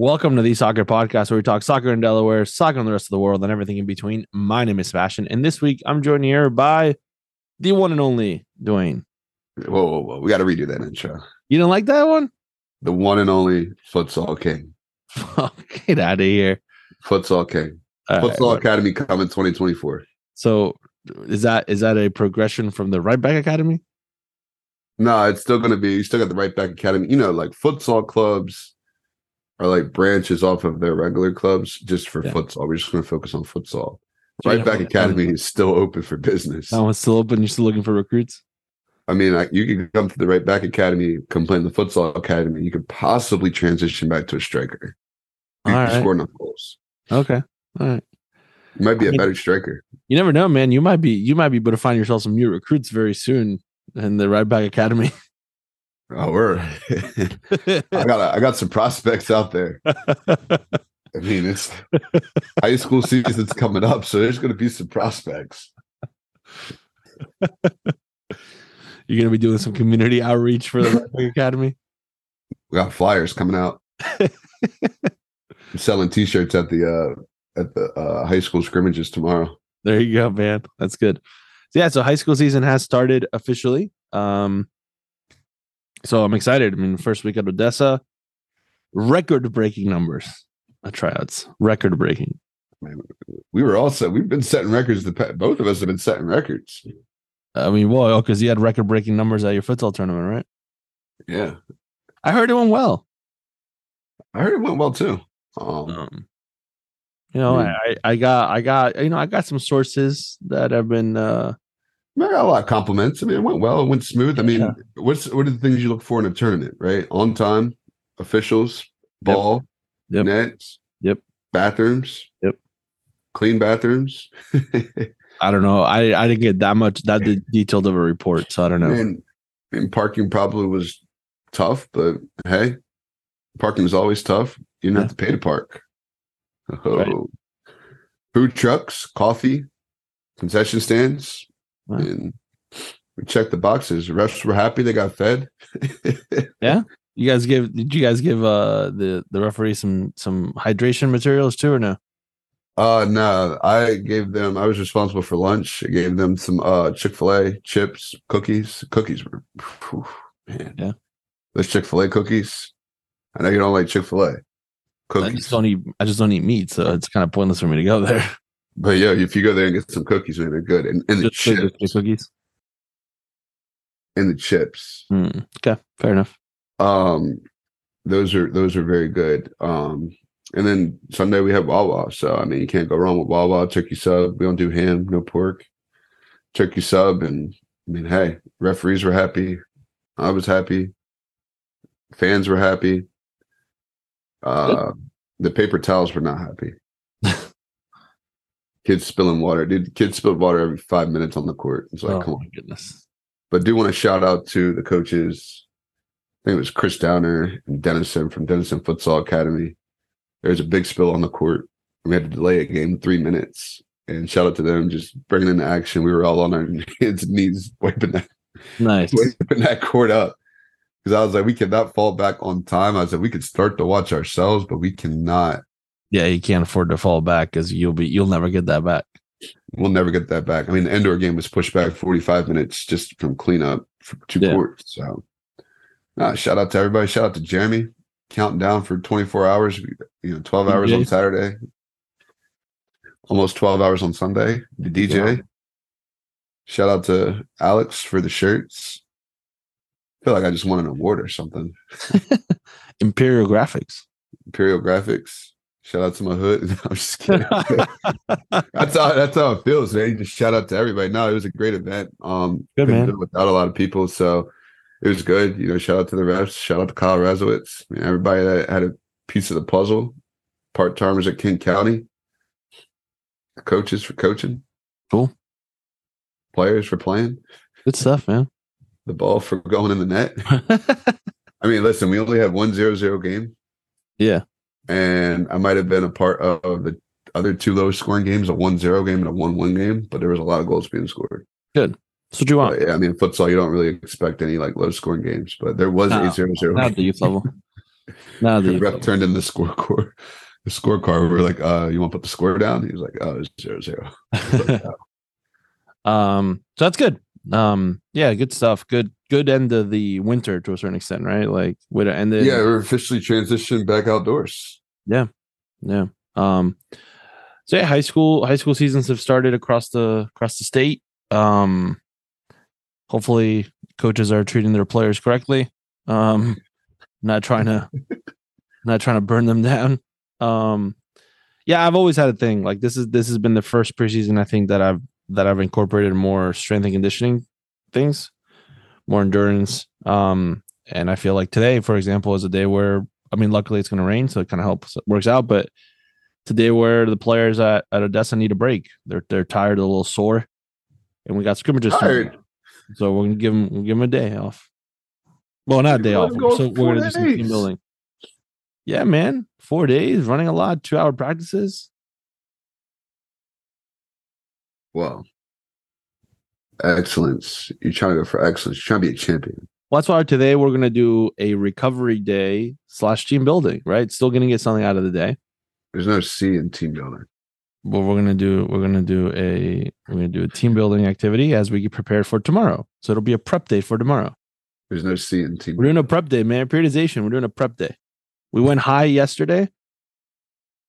Welcome to the Soccer Podcast, where we talk soccer in Delaware, soccer in the rest of the world, and everything in between. My name is Sebastian, and this week I'm joined here by the one and only Dwayne. Whoa, whoa, whoa. We got to redo that intro. You didn't like that one? The one and only Futsal King. Fuck, Get out of here. Futsal King. All right, Futsal Academy coming 2024. So is that is that a progression from the right back academy? No, it's still going to be, you still got the right back academy. You know, like futsal clubs are like branches off of their regular clubs just for Yeah. futsal. We're just going to focus on futsal. So Right back academy is still open for business. That one's still open. You're still looking for recruits. I mean, like, you can come to the right back academy, come play in the futsal academy. You could possibly transition back to a striker. You All right. score enough goals. Okay. All right. You might be I a mean- better striker. You never know, man. You might be you might be able to find yourself some new recruits very soon in the right back academy. Oh, we're. I got I got some prospects out there. I mean, it's high school season's coming up, so there's going to be some prospects. You're gonna be doing some community outreach for the academy. We got flyers coming out. I'm selling T-shirts at the uh, at the uh, high school scrimmages tomorrow. There you go, man. That's good. So yeah, so high school season has started officially. Um, so I'm excited. I mean, first week at Odessa, record-breaking numbers at tryouts, record-breaking. We were also we've been setting records. The both of us have been setting records. I mean, well, because you had record-breaking numbers at your futsal tournament, right? Yeah, I heard it went well. I heard it went well too. Um, Um, you know. I, I got, I got, you know, I got some sources that have been, uh, I got a lot of compliments. I mean, it went well. It went smooth. I mean, Yeah. what's what are the things you look for in a tournament? Right, on time, officials, ball, Yep. nets, Yep. bathrooms, Yep. clean bathrooms. I don't know. I, I didn't get that much that detailed of a report, so I don't know. and, and parking probably was tough, but hey, parking is always tough. You don't have to pay to park. Oh. Right. Food trucks, coffee, concession stands, Right. and we checked the boxes. The refs were happy; they got fed. Yeah. You guys give? Did you guys give uh the the referee some some hydration materials too, or no? Uh no, I gave them I was responsible for lunch. I gave them some uh Chick-fil-A chips, cookies. Cookies were whew, man. Yeah. Those Chick-fil-A cookies. I know you don't like Chick-fil-A. Cookies. I just don't eat. I just don't eat meat, so it's kind of pointless for me to go there. But yeah, if you go there and get some cookies, man, they're good. And, and the Just the chips. cookies. And the chips. Hmm, okay, fair enough. Um those are those are very good. Um and then Sunday we have Wawa. So I mean you can't go wrong with Wawa, turkey sub. We don't do ham, no pork. Turkey sub and I mean, hey, referees were happy. I was happy. Fans were happy. Uh the paper towels were not happy. Kids spilling water. Dude, kids spill water every five minutes on the court. It's like, oh come on. goodness. But do want to shout out to the coaches. I think it was Chris Downer and Dennison from Dennison Futsal Academy. There was a big spill on the court. We had to delay a game three minutes. And shout out to them just bringing in the action. We were all on our hands and knees wiping that, Nice. wiping that court up. Because I was like, we cannot fall back on time. I said we could start to watch ourselves, but we cannot. Yeah, you can't afford to fall back because you'll be you'll never get that back. We'll never get that back. I mean, the indoor game was pushed back 45 minutes just from cleanup for two Yeah. courts. So, nah, shout out to everybody. Shout out to Jeremy counting down for 24 hours. You know, 12 hours on Saturday, almost 12 hours on Sunday. The DJ. Yeah. Shout out to Alex for the shirts. I feel like I just won an award or something. Imperial Graphics. Imperial Graphics. Shout out to my hood. I'm just kidding. that's how that's how it feels, man. Just shout out to everybody. No, it was a great event. Um, Good, man. without a lot of people, so it was good. You know, shout out to the refs. Shout out to Kyle Razowitz. I mean, everybody that had a piece of the puzzle. Part timers at King County. Coaches for coaching. Cool. Players for playing. Good stuff, man. The ball for going in the net. I mean, listen, we only have one zero zero game. yeah. And I might have been a part of the other two lowest scoring games, a 1-0 game and a 1-1 game, but there was a lot of goals being scored. Good. That's what you want. But, yeah, I mean, futsal, you don't really expect any like low scoring games, but there was No, a 0-0 Not at the youth level. Now The the ref turned in the scorecard. The scorecard. We were like, uh, you want to put the score down? He was like, oh, it's zero zero. um so that's good um yeah good stuff good good end of the winter to a certain extent right? Like to end it yeah, we're officially transitioned back outdoors. Yeah, yeah um so yeah high school high school seasons have started across the across the state. Um hopefully coaches are treating their players correctly. Um not trying to not trying to burn them down. Um yeah i've always had a thing like this is this has been the first preseason i think that i've that i've incorporated more strength and conditioning things more endurance. Um and i feel like today for example is a day where i mean luckily it's going to rain so it kind of helps works out but today where the players at, at odessa need a break. They're they're tired a little sore and we got scrimmages. Tired. so we're gonna give them we'll give them a day off. Well not a day off so we're gonna do some team building. Yeah man four days running a lot two hour practices. Well, excellence. You're trying to go for excellence. You're trying to be a champion. Well, that's why today we're gonna do a recovery day slash team building, right? Still gonna get something out of the day. There's no C in team building. But we're gonna do we're gonna do a we're gonna do a team building activity as we get prepared for tomorrow. So it'll be a prep day for tomorrow. There's no C in team. We're doing a prep day, man. Periodization. We're doing a prep day. We went high yesterday,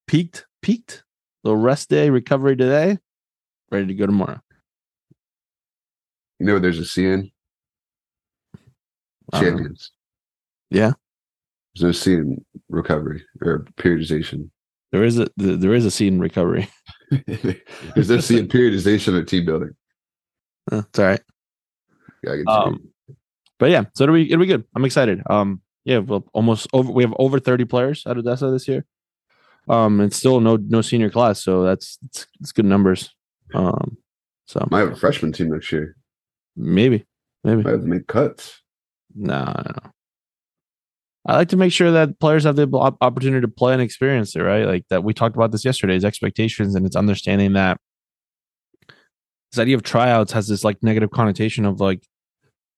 peaked, peaked. Little rest day, recovery today, ready to go tomorrow. You know there's a in? I don't. Champions. Yeah. There's no C in recovery or periodization. There is a there is a scene recovery. There's no C in periodization or team building. Uh, It's all right. Yeah, I. Um, but yeah, so it'll be it'll be good. I'm excited. Um, yeah, well, almost over. We have over 30 players at Odessa this year. Um, and still no no senior class, so that's it's, it's good numbers. Um, so Might have a freshman team next year. Maybe maybe Might have to make cuts. no no no. I like to make sure that players have the opportunity to play and experience it, right? Like that we talked about this yesterday, is expectations and it's understanding that this idea of tryouts has this like negative connotation of like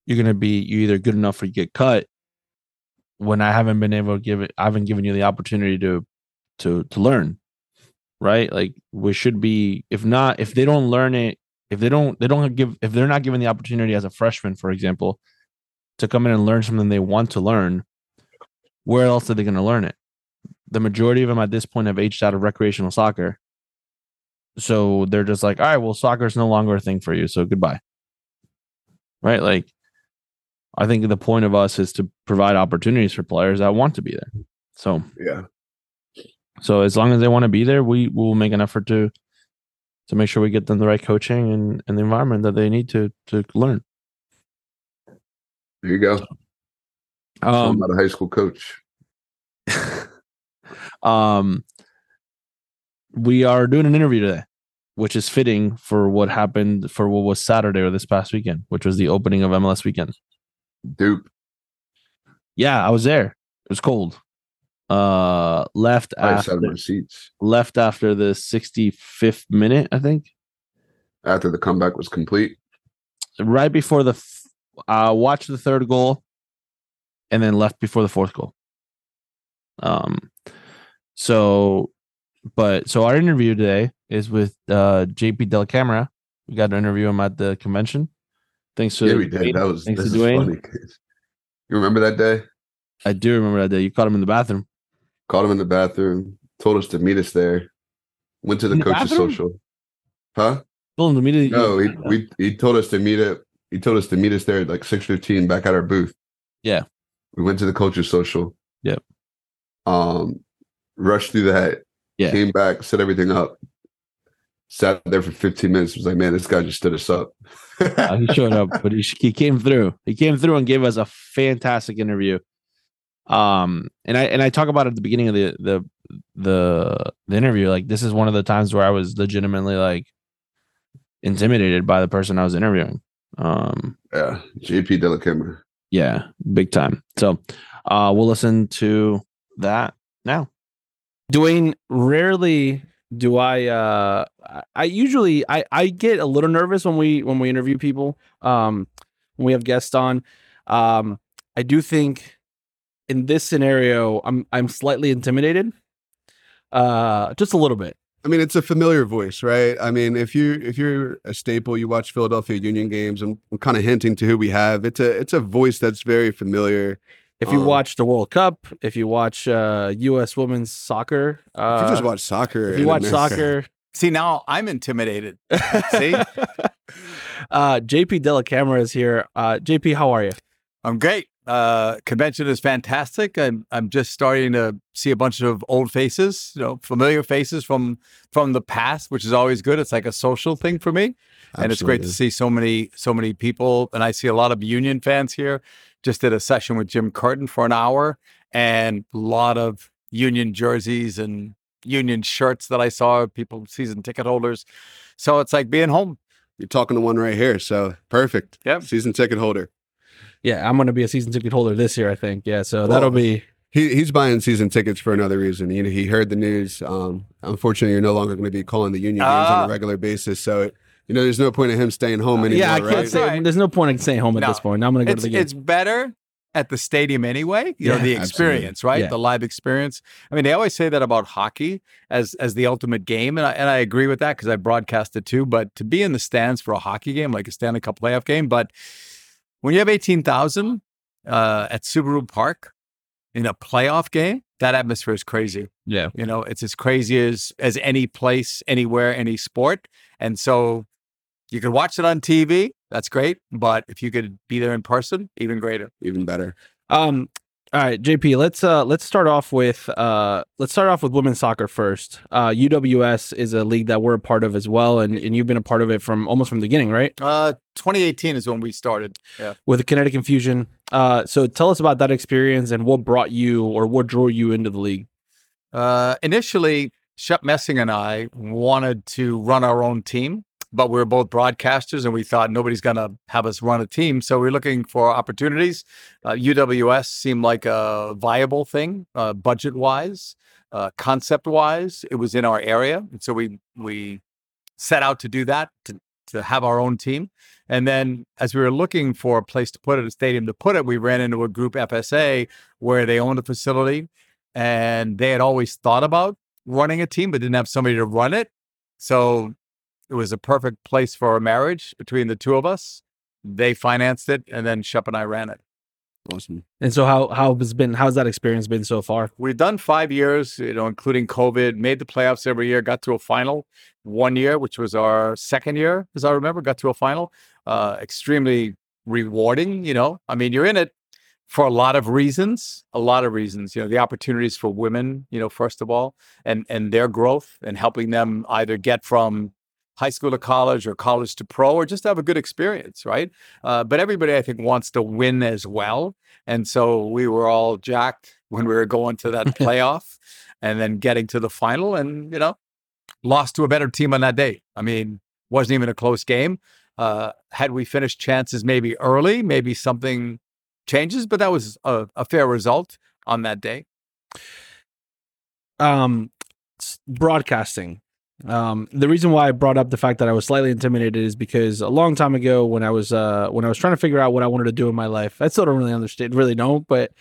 you're gonna be you either good enough or you get cut. When I haven't been able to give it, I haven't given you the opportunity to to to learn, right? Like we should be, if not, if they don't learn it, if they don't, they don't give, if they're not given the opportunity as a freshman, for example, to come in and learn something they want to learn, where else are they going to learn it? The majority of them at this point have aged out of recreational soccer. So they're just like, all right, well, soccer is no longer a thing for you. So goodbye. Right. Like, I think the point of us is to provide opportunities for players that want to be there. So, Yeah. so as long as they want to be there, we will make an effort to to make sure we get them the right coaching and, and the environment that they need to to learn. There you go. Um, not a high school coach. um, we are doing an interview today, which is fitting for what happened for what was Saturday or this past weekend, which was the opening of MLS weekend. Dupe. Yeah, I was there. It was cold. Uh, left I after in my seats left after the 65th minute, I think. after the comeback was complete. Right before the f- uh watched the third goal and then left before the fourth goal. Um so but so our interview today is with uh JP Dellacamera. We got to interview him at the convention. Thanks to Yeah, we did. That was thanks this to Dwayne. funny. You remember that day? I do remember that day. You caught him in the bathroom. Called him in the bathroom, told us to meet us there. Went to the the coach's bathroom? social. Huh? Told him to meet. No, he we he told us to meet it. He told us to meet us there at like six fifteen back at our booth. Yeah. We went to the coach's social. Yep. Um, rushed through that. Yeah. Came back, set everything up. Sat there for fifteen minutes. Was like, man, this guy just stood us up. Uh, he showed up, but he, he came through. He came through and gave us a fantastic interview. Um, and I and I talk about it at the beginning of the the the the interview. Like this is one of the times where I was legitimately like intimidated by the person I was interviewing. Um, yeah, JP Dellacamera. yeah, big time. So, uh, we'll listen to that now. Dwayne, rarely do I uh I- I usually I I get a little nervous when we when we interview people um when we have guests on. Um I do think in this scenario, I'm I'm slightly intimidated, uh, just a little bit. I mean, it's a familiar voice, right? I mean, if you if you're a staple, you watch Philadelphia Union games. I'm, I'm kind of hinting to who we have. It's a it's a voice that's very familiar. If you Um, watch the World Cup, if you watch uh, U.S. women's soccer, uh, If you just watch soccer, if you watch America- soccer, See, now I'm intimidated. See? uh, JP Dellacamera is here. Uh, JP, how are you? I'm great. Uh, convention is fantastic. I'm I'm just starting to see a bunch of old faces, you know, familiar faces from from the past, which is always good. It's like a social thing for me, and it's great to see so many so many people. And I see a lot of Union fans here. Just did a session with Jim Curtin for an hour, and a lot of Union jerseys and Union shirts that I saw. People season ticket holders, so it's like being home. You're talking to one right here, so perfect. Yep. season ticket holder. Yeah, I'm going to be a season ticket holder this year, I think. Yeah, so that'll be He he's buying season tickets for another reason. You know, he heard the news. Um, unfortunately, you're no longer going to be calling the Union games on Ah. a regular basis. So, it, you know, there's no point in him staying home anymore. yeah. I can't right? say Right. there's no point in staying home at No. this point. I'm going to go to the game. it's better at the stadium anyway. You know, Yeah, the absolutely. experience, right? Yeah. The live experience. I mean, they always say that about hockey as as the ultimate game, and I, and I agree with that because I broadcast it too. But to be in the stands for a hockey game, like a Stanley Cup playoff game, but when you have eighteen thousand uh, at Subaru Park in a playoff game, that atmosphere is crazy. yeah. You know, it's as crazy as as any place, anywhere, any sport. And so you could watch it on TV. That's great. But if you could be there in person, even greater. Even better. Um. All right, JP. Let's uh let's start off with uh let's start off with women's soccer first. Uh, UWS is a league that we're a part of as well, and and you've been a part of it from almost from the beginning, right? Uh, 2018 is when we started. Yeah. With the Kinetic Infusion. Uh, so tell us about that experience and what brought you or what drew you into the league. Uh, initially, Shep Messing and I wanted to run our own team, but we were both broadcasters and we thought nobody's going to have us run a team. So we are looking for opportunities. Uh, UWS seemed like a viable thing, uh, budget wise, uh, concept wise. It was in our area. And so we, we set out to do that, to, to have our own team. And then as we were looking for a place to put it, a stadium to put it, we ran into a group FSA where they owned a facility and they had always thought about running a team but didn't have somebody to run it. So it was a perfect place for a marriage between the two of us. They financed it and then Shep and I ran it. Awesome. And so how how has been how's that experience been so far? We've done five years, you know, including COVID, made the playoffs every year, got to a final one year, which was our second year, as I remember, got to a final. Uh, extremely rewarding, you know. I mean, you're in it for a lot of reasons, a lot of reasons, you know, the opportunities for women, you know, first of all, and and their growth and helping them either get from high school to college or college to pro or just have a good experience, right? Uh, but everybody, I think, wants to win as well. And so we were all jacked when we were going to that playoff and then getting to the final and, you know, lost to a better team on that day. I mean, wasn't even a close game. Uh, had we finished chances maybe early, maybe something changes, but that was a, a fair result on that day. um broadcasting um the reason why i brought up the fact that i was slightly intimidated is because a long time ago when i was uh when i was trying to figure out what i wanted to do in my life i still don't really understand really know but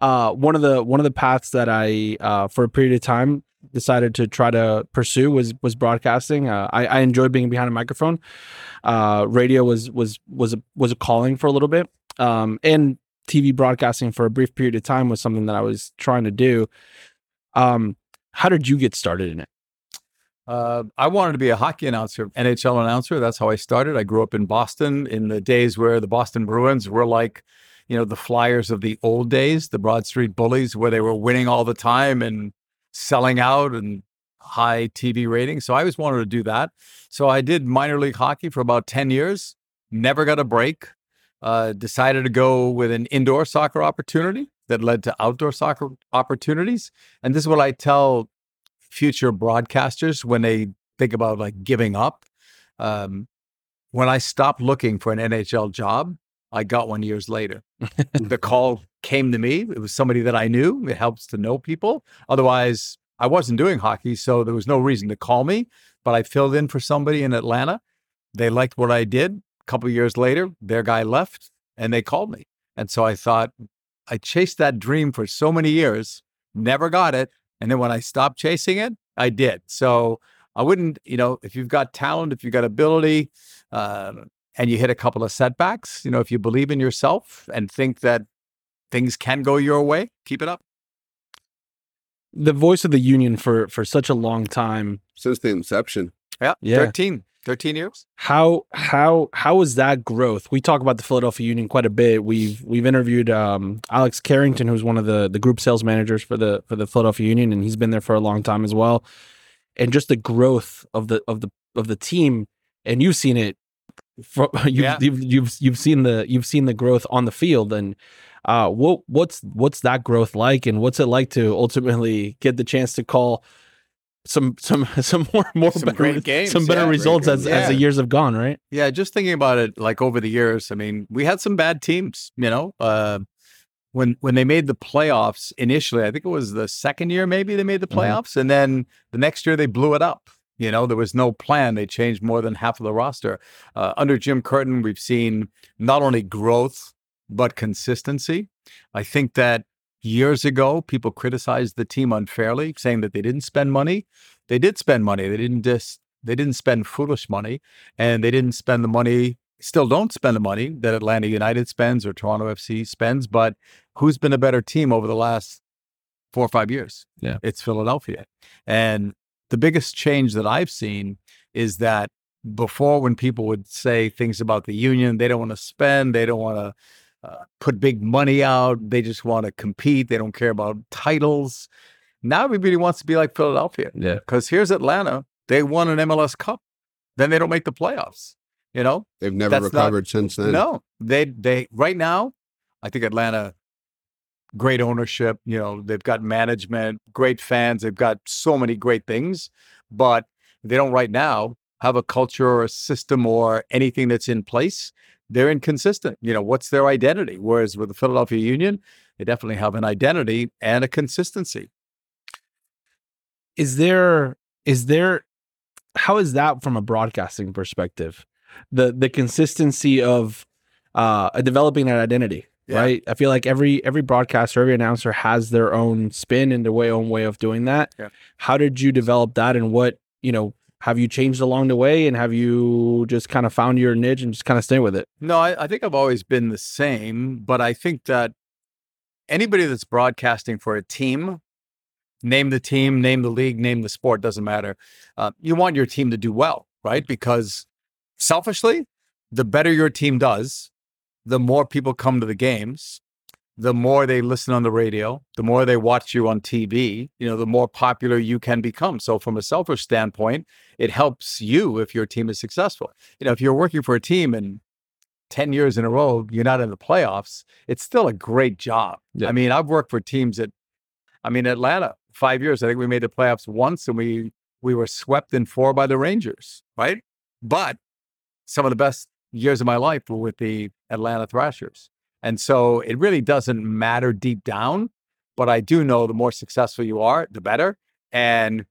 uh one of the one of the paths that i uh for a period of time decided to try to pursue was was broadcasting. Uh, i i enjoyed being behind a microphone. Uh radio was was was was a calling for a little bit. Um and tv broadcasting for a brief period of time was something that i was trying to do. Um how did you get started in it? Uh, I wanted to be a hockey announcer, NHL announcer. That's how I started. I grew up in Boston in the days where the Boston Bruins were like, you know, the Flyers of the old days, the Broad Street Bullies, where they were winning all the time and selling out and high TV ratings. So I always wanted to do that. So I did minor league hockey for about 10 years, never got a break. Uh, decided to go with an indoor soccer opportunity that led to outdoor soccer opportunities. And this is what I tell future broadcasters when they think about like giving up. Um, when I stopped looking for an NHL job, I got one years later. the call came to me. It was somebody that I knew. It helps to know people. Otherwise, I wasn't doing hockey, so there was no reason to call me. But I filled in for somebody in Atlanta. They liked what I did. A couple years later, their guy left and they called me. And so I thought, I chased that dream for so many years, never got it. And then when I stopped chasing it, I did. So I wouldn't, you know, if you've got talent, if you've got ability, uh, and you hit a couple of setbacks, you know, if you believe in yourself and think that things can go your way, keep it up. The voice of the union for for such a long time. Since the inception. Yeah, Yeah. 13, 13 years. How how how is that growth? We talk about the Philadelphia Union quite a bit. We've we've interviewed um, Alex Carrington, who's one of the the group sales managers for the for the Philadelphia Union, and he's been there for a long time as well. And just the growth of the of the of the team, and you've seen it. For, you've, Yeah. you've you've you've seen the you've seen the growth on the field, and uh, what what's what's that growth like, and what's it like to ultimately get the chance to call some some some more more Some better, great games, some better yeah, results as games. as the years have gone, right? Yeah, just thinking about it, like over the years, I mean, we had some bad teams. You know, uh, when when they made the playoffs initially, I think it was the second year maybe they made the Mhm. playoffs, and then the next year they blew it up. You know, there was no plan. They changed more than half of the roster. Uh, under Jim Curtin, we've seen not only growth but consistency. I think that years ago people criticized the team unfairly, saying that they didn't spend money. They did spend money. They didn't just they didn't spend foolish money and they didn't spend the money still don't spend the money that Atlanta United spends or Toronto FC spends but who's been a better team over the last 4 or 5 years Yeah. it's Philadelphia and the biggest change that I've seen is that before when people would say things about the union they don't want to spend they don't want to uh, put big money out they just want to compete they don't care about titles now everybody wants to be like Philadelphia Yeah. because here's Atlanta. They won an MLS Cup. Then they don't make the playoffs. You know, They've never That's not- recovered since then. no, they they right now. I think Atlanta, great ownership. You know, they've got management, great fans. They've got so many great things, but they don't right now have a culture or a system or anything that's in place. They're inconsistent. You know, what's their identity? Whereas with the Philadelphia Union, they definitely have an identity and a consistency. is there is there how is that from a broadcasting perspective the the consistency of uh developing that identity Yeah. right i feel like every every broadcaster every announcer has their own spin and their way own way of doing that Yeah. how did you develop that and what you know have you changed along the way and have you just kind of found your niche and just kind of stay with it No, I, I think I've always been the same, but I think that anybody that's broadcasting for a team, name the team, name the league, name the sport, doesn't matter. Uh, you want your team to do well, right? Because selfishly, the better your team does, the more people come to the games, the more they listen on the radio, the more they watch you on TV, you know, the more popular you can become. So from a selfish standpoint, it helps you if your team is successful. You know, if you're working for a team and 10 years in a row, you're not in the playoffs, it's still a great job. Yeah. I mean, I've worked for teams that, I mean, Atlanta, five years, I think we made the playoffs once and we, we were swept in four by the Rangers, right? But some of the best years of my life were with the Atlanta Thrashers. And so it really doesn't matter deep down, but I do know the more successful you are, the better. And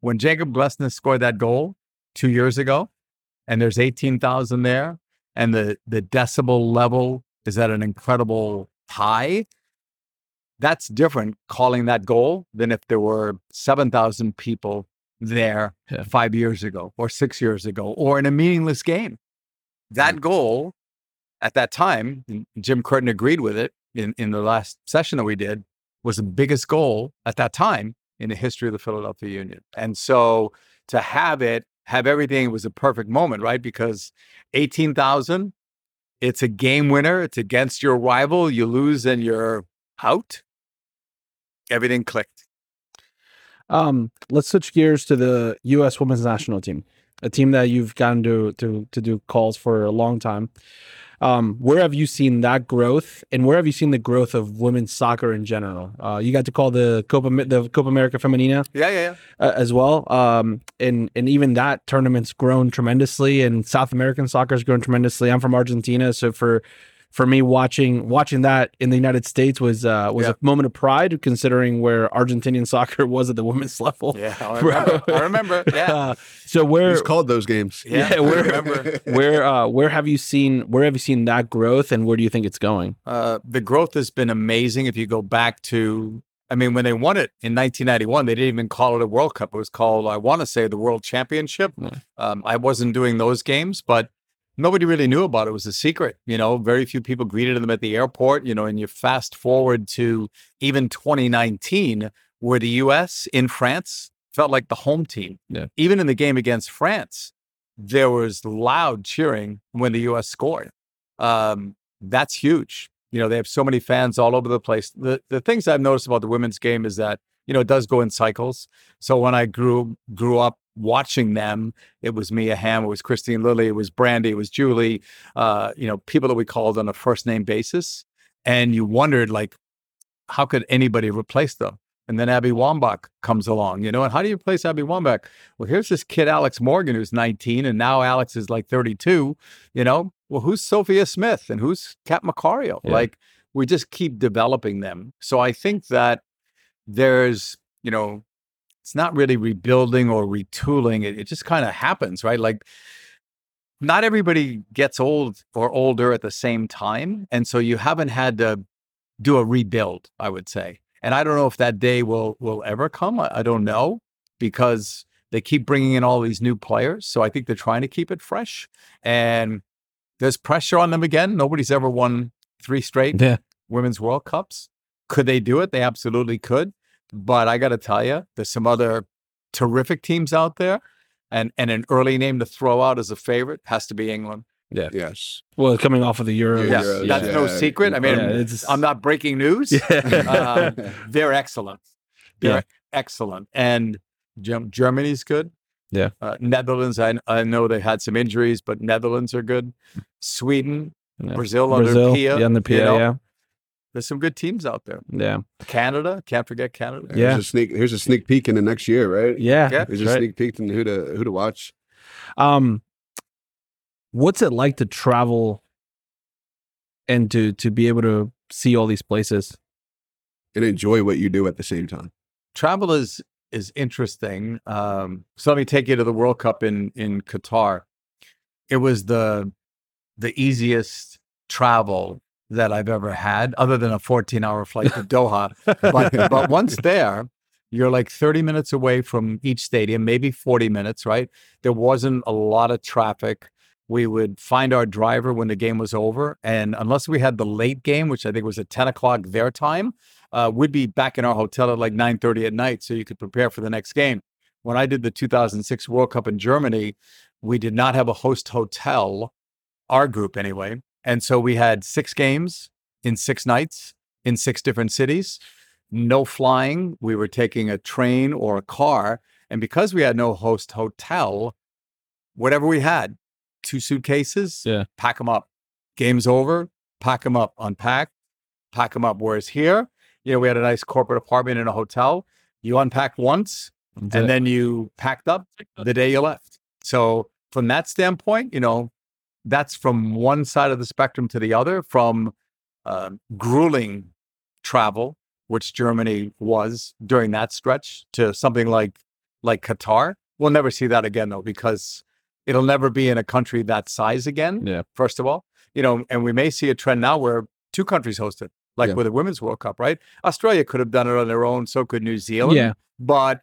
when Jakob Glesnes scored that goal two years ago, and there's 18,000 there, and the, the decibel level is at an incredible high, that's different calling that goal than if there were 7,000 people there Yeah. five years ago or six years ago or in a meaningless game. That mm. goal at that time, Jim Curtin agreed with it in, in the last session that we did, was the biggest goal at that time in the history of the Philadelphia Union. And so to have it, have everything, was a perfect moment, right? Because 18,000, it's a game winner. It's against your rival. You lose and you're out. Everything clicked. Um, let's switch gears to the U.S. Women's National Team, a team that you've gotten to to to do calls for a long time. Um, where have you seen that growth, and where have you seen the growth of women's soccer in general? Uh, you got to call the Copa the Copa America Femenina Yeah, yeah, yeah. uh, as well, um, and and even that tournament's grown tremendously, and South American soccer's grown tremendously. I'm from Argentina, so for for me watching watching that in the United States was uh, was Yeah. a moment of pride considering where Argentinian soccer was at the women's level. Yeah, I remember. I remember. Yeah, Uh, so where Who's called those games? yeah. yeah, I we're- remember. where uh, where have you seen where have you seen that growth and where do you think it's going? Uh, the growth has been amazing. If you go back to, I mean, when they won it in 1991, they didn't even call it a World Cup. It was called, I want to say, the World Championship. Yeah. Um, I wasn't doing those games, but nobody really knew about it. It was a secret. You know, very few people greeted them at the airport. You know, and you fast forward to even 2019, where the U.S. in France felt like the home team. Yeah. Even in the game against France, there was loud cheering when the U.S. scored. Um, that's huge. You know, they have so many fans all over the place. The the things I've noticed about the women's game is that, you know, it does go in cycles. So when I grew grew up watching them, it was Mia Hamm, it was Kristine Lilly, it was Brandi, it was Julie, uh, you know, people that we called on a first name basis. And you wondered like, how could anybody replace them? And then Abby Wambach comes along, you know, and how do you replace Abby Wambach? Well, here's this kid, Alex Morgan, who's 19, and now Alex is like 32, you know. Well, who's Sophia Smith and who's Kat Macario? Yeah. Like, we just keep developing them. So I think that there's, you know, it's not really rebuilding or retooling. It, it just kind of happens, right? Like, not everybody gets old or older at the same time. And so you haven't had to do a rebuild, I would say. And I don't know if that day will will ever come. I, I don't know because they keep bringing in all these new players. So I think they're trying to keep it fresh. And there's pressure on them again. Nobody's ever won three straight Yeah. women's World Cups. Could they do it? They absolutely could. But I got to tell you, there's some other terrific teams out there. And, and an early name to throw out as a favorite has to be England. Yeah. Yes. Well, coming off of the Euros. Yeah, Euros, that's no secret. I mean, Yeah, it's- I'm not breaking news. Yeah. Um, they're excellent. They're Yeah. excellent. And Germany's good. Yeah. Uh, Netherlands, I, I know they had some injuries, but Netherlands are good. Sweden, Yeah. Brazil under Brazil, Pia. yeah, under you know, yeah, There's some good teams out there. yeah, Canada, can't forget Canada. Yeah. Here's a sneak. Here's a sneak peek in the next year, right? yeah. Yeah. Here's that's a right. sneak peek in who to who to watch. Um, what's it like to travel and to to be able to see all these places? and enjoy what you do at the same time. travel is is interesting. Um, so let me take you to the World Cup in in Qatar. It was the the easiest travel that I've ever had, other than a 14 hour flight to Doha. But but once there, you're like 30 minutes away from each stadium, maybe 40 minutes, right? There wasn't a lot of traffic. We would find our driver when the game was over, and unless we had the late game, which I think was at 10 o'clock their time, uh, we'd be back in our hotel at like 9:30 at night, so you could prepare for the next game. When I did the 2006 World Cup in Germany, we did not have a host hotel, our group anyway, and so we had six games in six nights in six different cities. No flying. We were taking a train or a car, and because we had no host hotel, whatever we had, two suitcases, Yeah. pack them up. Game's over, pack them up, unpack, pack them up. Whereas here, you know, we had a nice corporate apartment in a hotel. You unpack once, and then you packed up the day you left. So from that standpoint, you know, that's from one side of the spectrum to the other. From uh, grueling travel, which Germany was during that stretch, to something like like Qatar. We'll never see that again though, because it'll never be in a country that size again. Yeah. First of all, you know, and we may see a trend now where two countries host it, like Yeah. with the Women's World Cup, right? Australia could have done it on their own, so could New Zealand yeah, but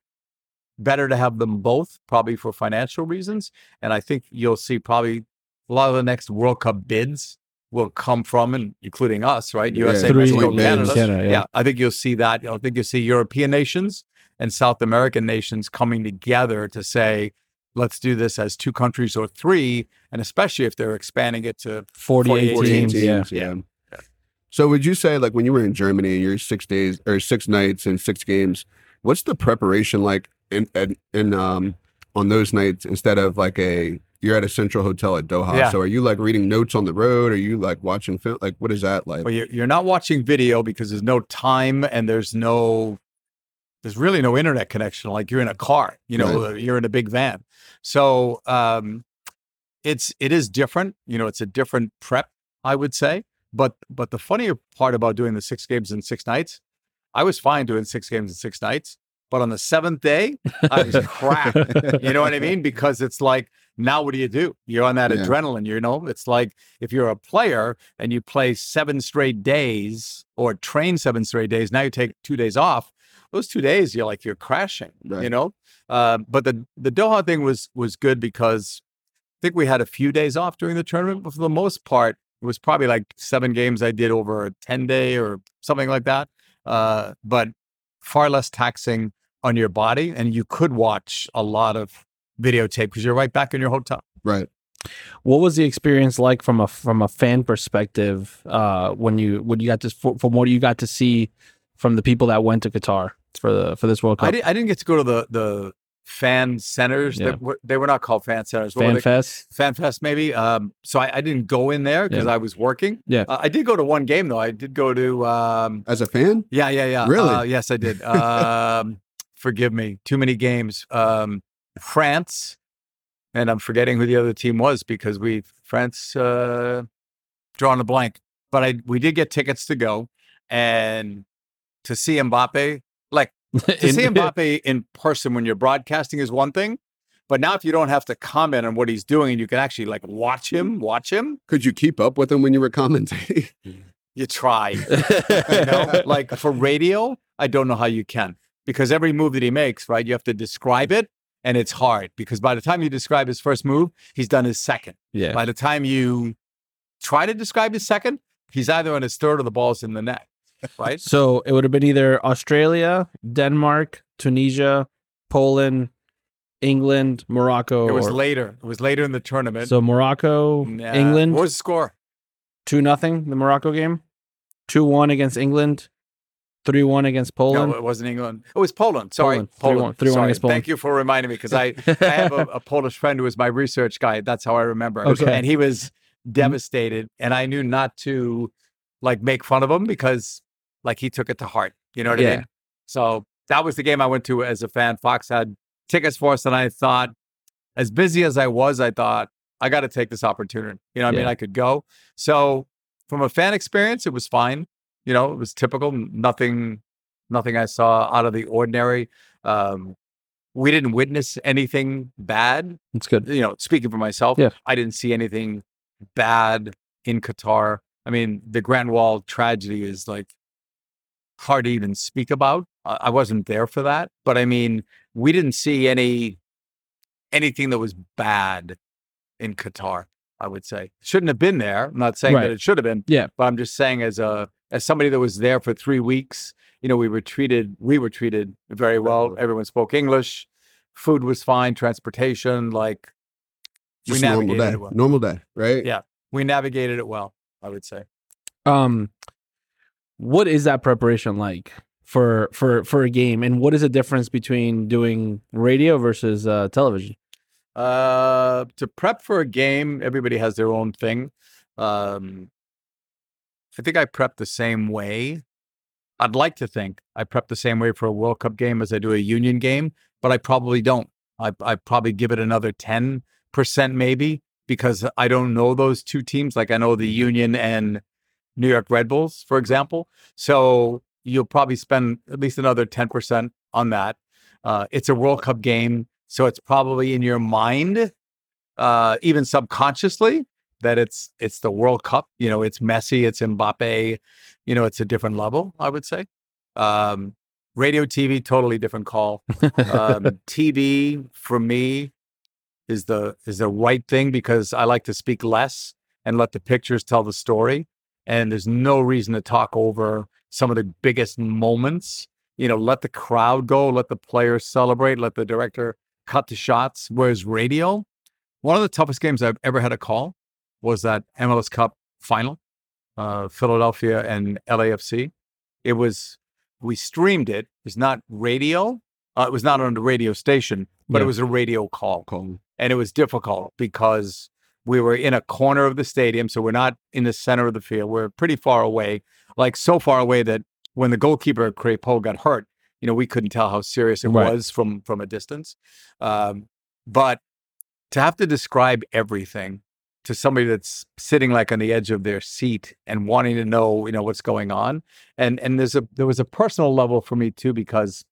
better to have them both, probably for financial reasons. And I think you'll see probably a lot of the next World Cup bids will come from, and including us, right? Yeah, USA, Three Mexico. Canada. Canada, yeah. yeah. I think you'll see that. I think you'll see European nations and South American nations coming together to say, let's do this as two countries or three, and especially if they're expanding it to 48, 48 teams. Yeah, yeah. So would you say like when you were in Germany and you're six days or six nights and six games, what's the preparation like in in, in um on those nights instead of like a you're at a central hotel at Doha. Yeah. So are you like reading notes on the road? Are you like watching film? Like what is that like? Well, you're, you're not watching video because there's no time and there's no, there's really no internet connection. Like you're in a car, you know, uh, you're in a big van. So um, it's it is different. You know, it's a different prep, I would say. But but the funnier part about doing the six games in six nights, I was fine doing six games in six nights. But on the seventh day, I was crap. you know what I mean? Because it's like, now what do you do? You're on that Yeah. adrenaline, you know? It's like if you're a player and you play seven straight days or train seven straight days, now you take two days off. Those two days, you're like, you're crashing, you know? Uh, but the, the Doha thing was, was good because I think we had a few days off during the tournament, but for the most part, it was probably like seven games I did over a 10 day or something like that. Uh, but far less taxing on your body. And you could watch a lot of videotape because you're right back in your hotel. Right. What was the experience like from a from a fan perspective uh, when you when you got to f- from what you got to see from the people that went to Qatar for the for this World I, Cup? I didn't get to go to the, the fan centers. Yeah. That were, they were not called fan centers. What Fan? Fest. Fan Fest, maybe. Um, so I, I didn't go in there because Yeah. I was working. Yeah. Uh, I did go to one game though. I did go to um, As a fan, Yeah, yeah, yeah. Really? Uh, yes, I did. Um, forgive me. Too many games. Um, France, and I'm forgetting who the other team was because we France uh, drawn a blank. But I we did get tickets to go and to see Mbappe. Like to see Mbappe in person when you're broadcasting is one thing. But now if you don't have to comment on what he's doing and you can actually like watch him, watch him, could you keep up with him when you were commenting? you try. you know like for radio i don't know how you can because every move that he makes right you have to describe it and it's hard because by the time you describe his first move he's done his second yeah. by the time you try to describe his second he's either on his third or the ball's in the net right So it would have been either Australia, Denmark, Tunisia, Poland, England, Morocco. it was or- later it was later in the tournament So Morocco, Nah. England, what was the score two nothing. The Morocco game, two one against England, three one against Poland. no it wasn't england it was poland sorry Poland. poland, 3-1 3-1 against Poland. thank you for reminding me because i I have a, a Polish friend who was my research guy. That's how I remember. Okay. Mm-hmm. And he was devastated. And I knew not to like make fun of him because like he took it to heart. You know what I mean? So that was the game I went to as a fan. Fox had tickets for us. And I thought, as busy as I was, I thought, I got to take this opportunity. You know what I mean? I could go. So from a fan experience, it was fine. You know, it was typical. Nothing, nothing I saw out of the ordinary. Um, we didn't witness anything bad It's good. you know, speaking for myself, Yeah. I didn't see anything bad in Qatar. I mean, the Grant Wahl tragedy is like hard to even speak about. I I wasn't there for that, but I mean, we didn't see any anything that was bad in Qatar. I would say shouldn't have been there. I'm not saying Right. that it should have been. Yeah. but I'm just saying as a as somebody that was there for three weeks, you know, we were treated we were treated very well. Everyone spoke English. Food was fine. Transportation, like We Just a normal navigated day. it well. Normal day, right? Yeah. we navigated it well. I would say. Um, what is that preparation like for for for a game, and what is the difference between doing radio versus uh, television? Uh, to prep for a game, everybody has their own thing. Um, I think I prep the same way. I'd like to think I prep the same way for a World Cup game as I do a Union game, but I probably don't. I I probably give it another ten percent maybe because I don't know those two teams. Like I know the Union and New York Red Bulls, for example. So you'll probably spend at least another ten percent on that. Uh, it's a World Cup game, so it's probably in your mind, uh, even subconsciously, that it's it's the World Cup. You know, it's Messi, it's Mbappe. You know, it's a different level. I would say. Um, radio, TV, totally different call. Um, TV for me is the is the right thing because I like to speak less and let the pictures tell the story. And there's no reason to talk over some of the biggest moments you know, let the crowd go, let the players celebrate, let the director cut the shots. Whereas radio, one of the toughest games I've ever had a call was that MLS Cup final, uh, Philadelphia and LAFC. It was, we streamed it. It's not radio. Uh, it was not on the radio station, but Yeah. it was a radio call Call. and it was difficult because we were in a corner of the stadium, so we're not in the center of the field. We're pretty far away, like so far away that when the goalkeeper Crepeau got hurt, you know, we couldn't tell how serious it Right. was from from a distance. Um, but to have to describe everything to somebody that's sitting like on the edge of their seat and wanting to know, you know, what's going on. And and there's a there was a personal level for me too because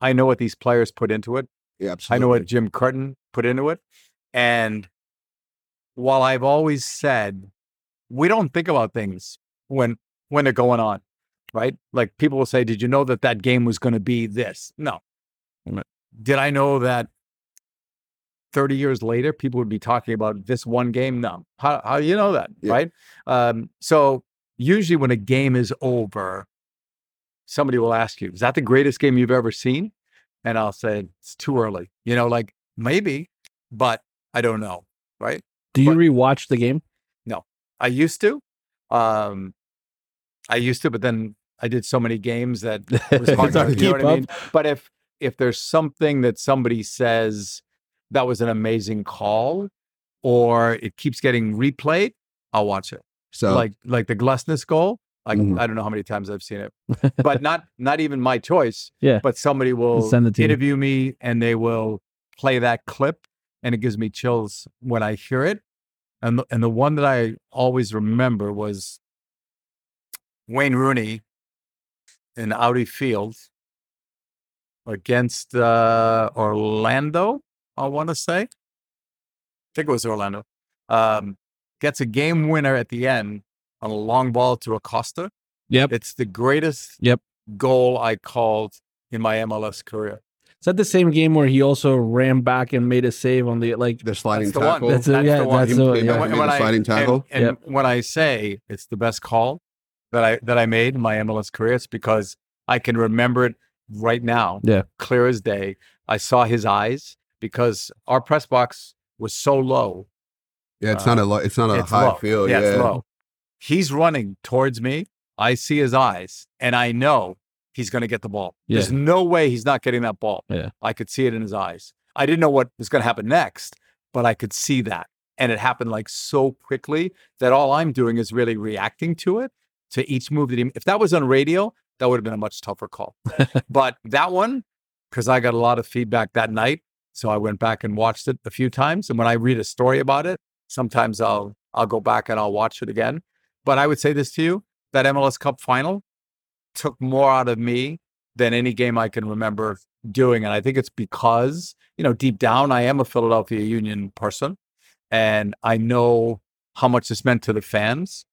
I know what these players put into it. Yeah, absolutely. I know what Jim Curtin put into it. And while I've always said we don't think about things when when they're going on, right? Like people will say, "Did you know that that game was going to be this?" No. Did I know that 30 years later people would be talking about this one game? No. How how do you know that, Yeah. right? Um, so usually when a game is over, somebody will ask you, "Is that the greatest game you've ever seen?" And I'll say, "It's too early." You know, like maybe, but I don't know, right? Do you But- rewatch the game? No, I used to. Um, I used to, but then I did so many games that it was hard to, you know what I mean? But if if there's something that somebody says that was an amazing call, or it keeps getting replayed, I'll watch it. so Like like the Glesnes goal. Like Mhm. I don't know how many times I've seen it, but not not even my choice. Yeah. But somebody will Send to interview me and they will play that clip, and it gives me chills when I hear it. And the, and the one that I always remember was Wayne Rooney in Audi Field against uh, Orlando. I want to say, I think it was Orlando. Um, gets a game winner at the end on a long ball to Acosta. Yep. It's the greatest Yep. goal I called in my MLS career. Is that the same game where he also ran back and made a save on the like? the sliding That's the one. tackle. That's a, That's yeah, the one. that's He a, yeah. back and made a sliding tackle. And, Yep. when I say it's the best call that I that I made in my MLS career, it's because I can remember it right now. Yeah. Clear as day. I saw his eyes because our press box was so low. yeah, it's uh, not a lo- it's not a it's high low. field. Yeah, Yeah, it's low. He's running towards me. I see his eyes, and I know he's going to get the ball. There's no way he's not getting that ball. Yeah. I could see it in his eyes. I didn't know what was going to happen next, but I could see that. And it happened like so quickly that all I'm doing is really reacting to it, to each move that he. If that was on radio, that would have been a much tougher call. but that one, because I got a lot of feedback that night, so I went back and watched it a few times. And when I read a story about it, sometimes I'll I'll go back and I'll watch it again. But I would say this to you: that MLS Cup final took more out of me than any game I can remember doing. And I think it's because, you know, deep down, I am a Philadelphia Union person and I know how much this meant to the fans.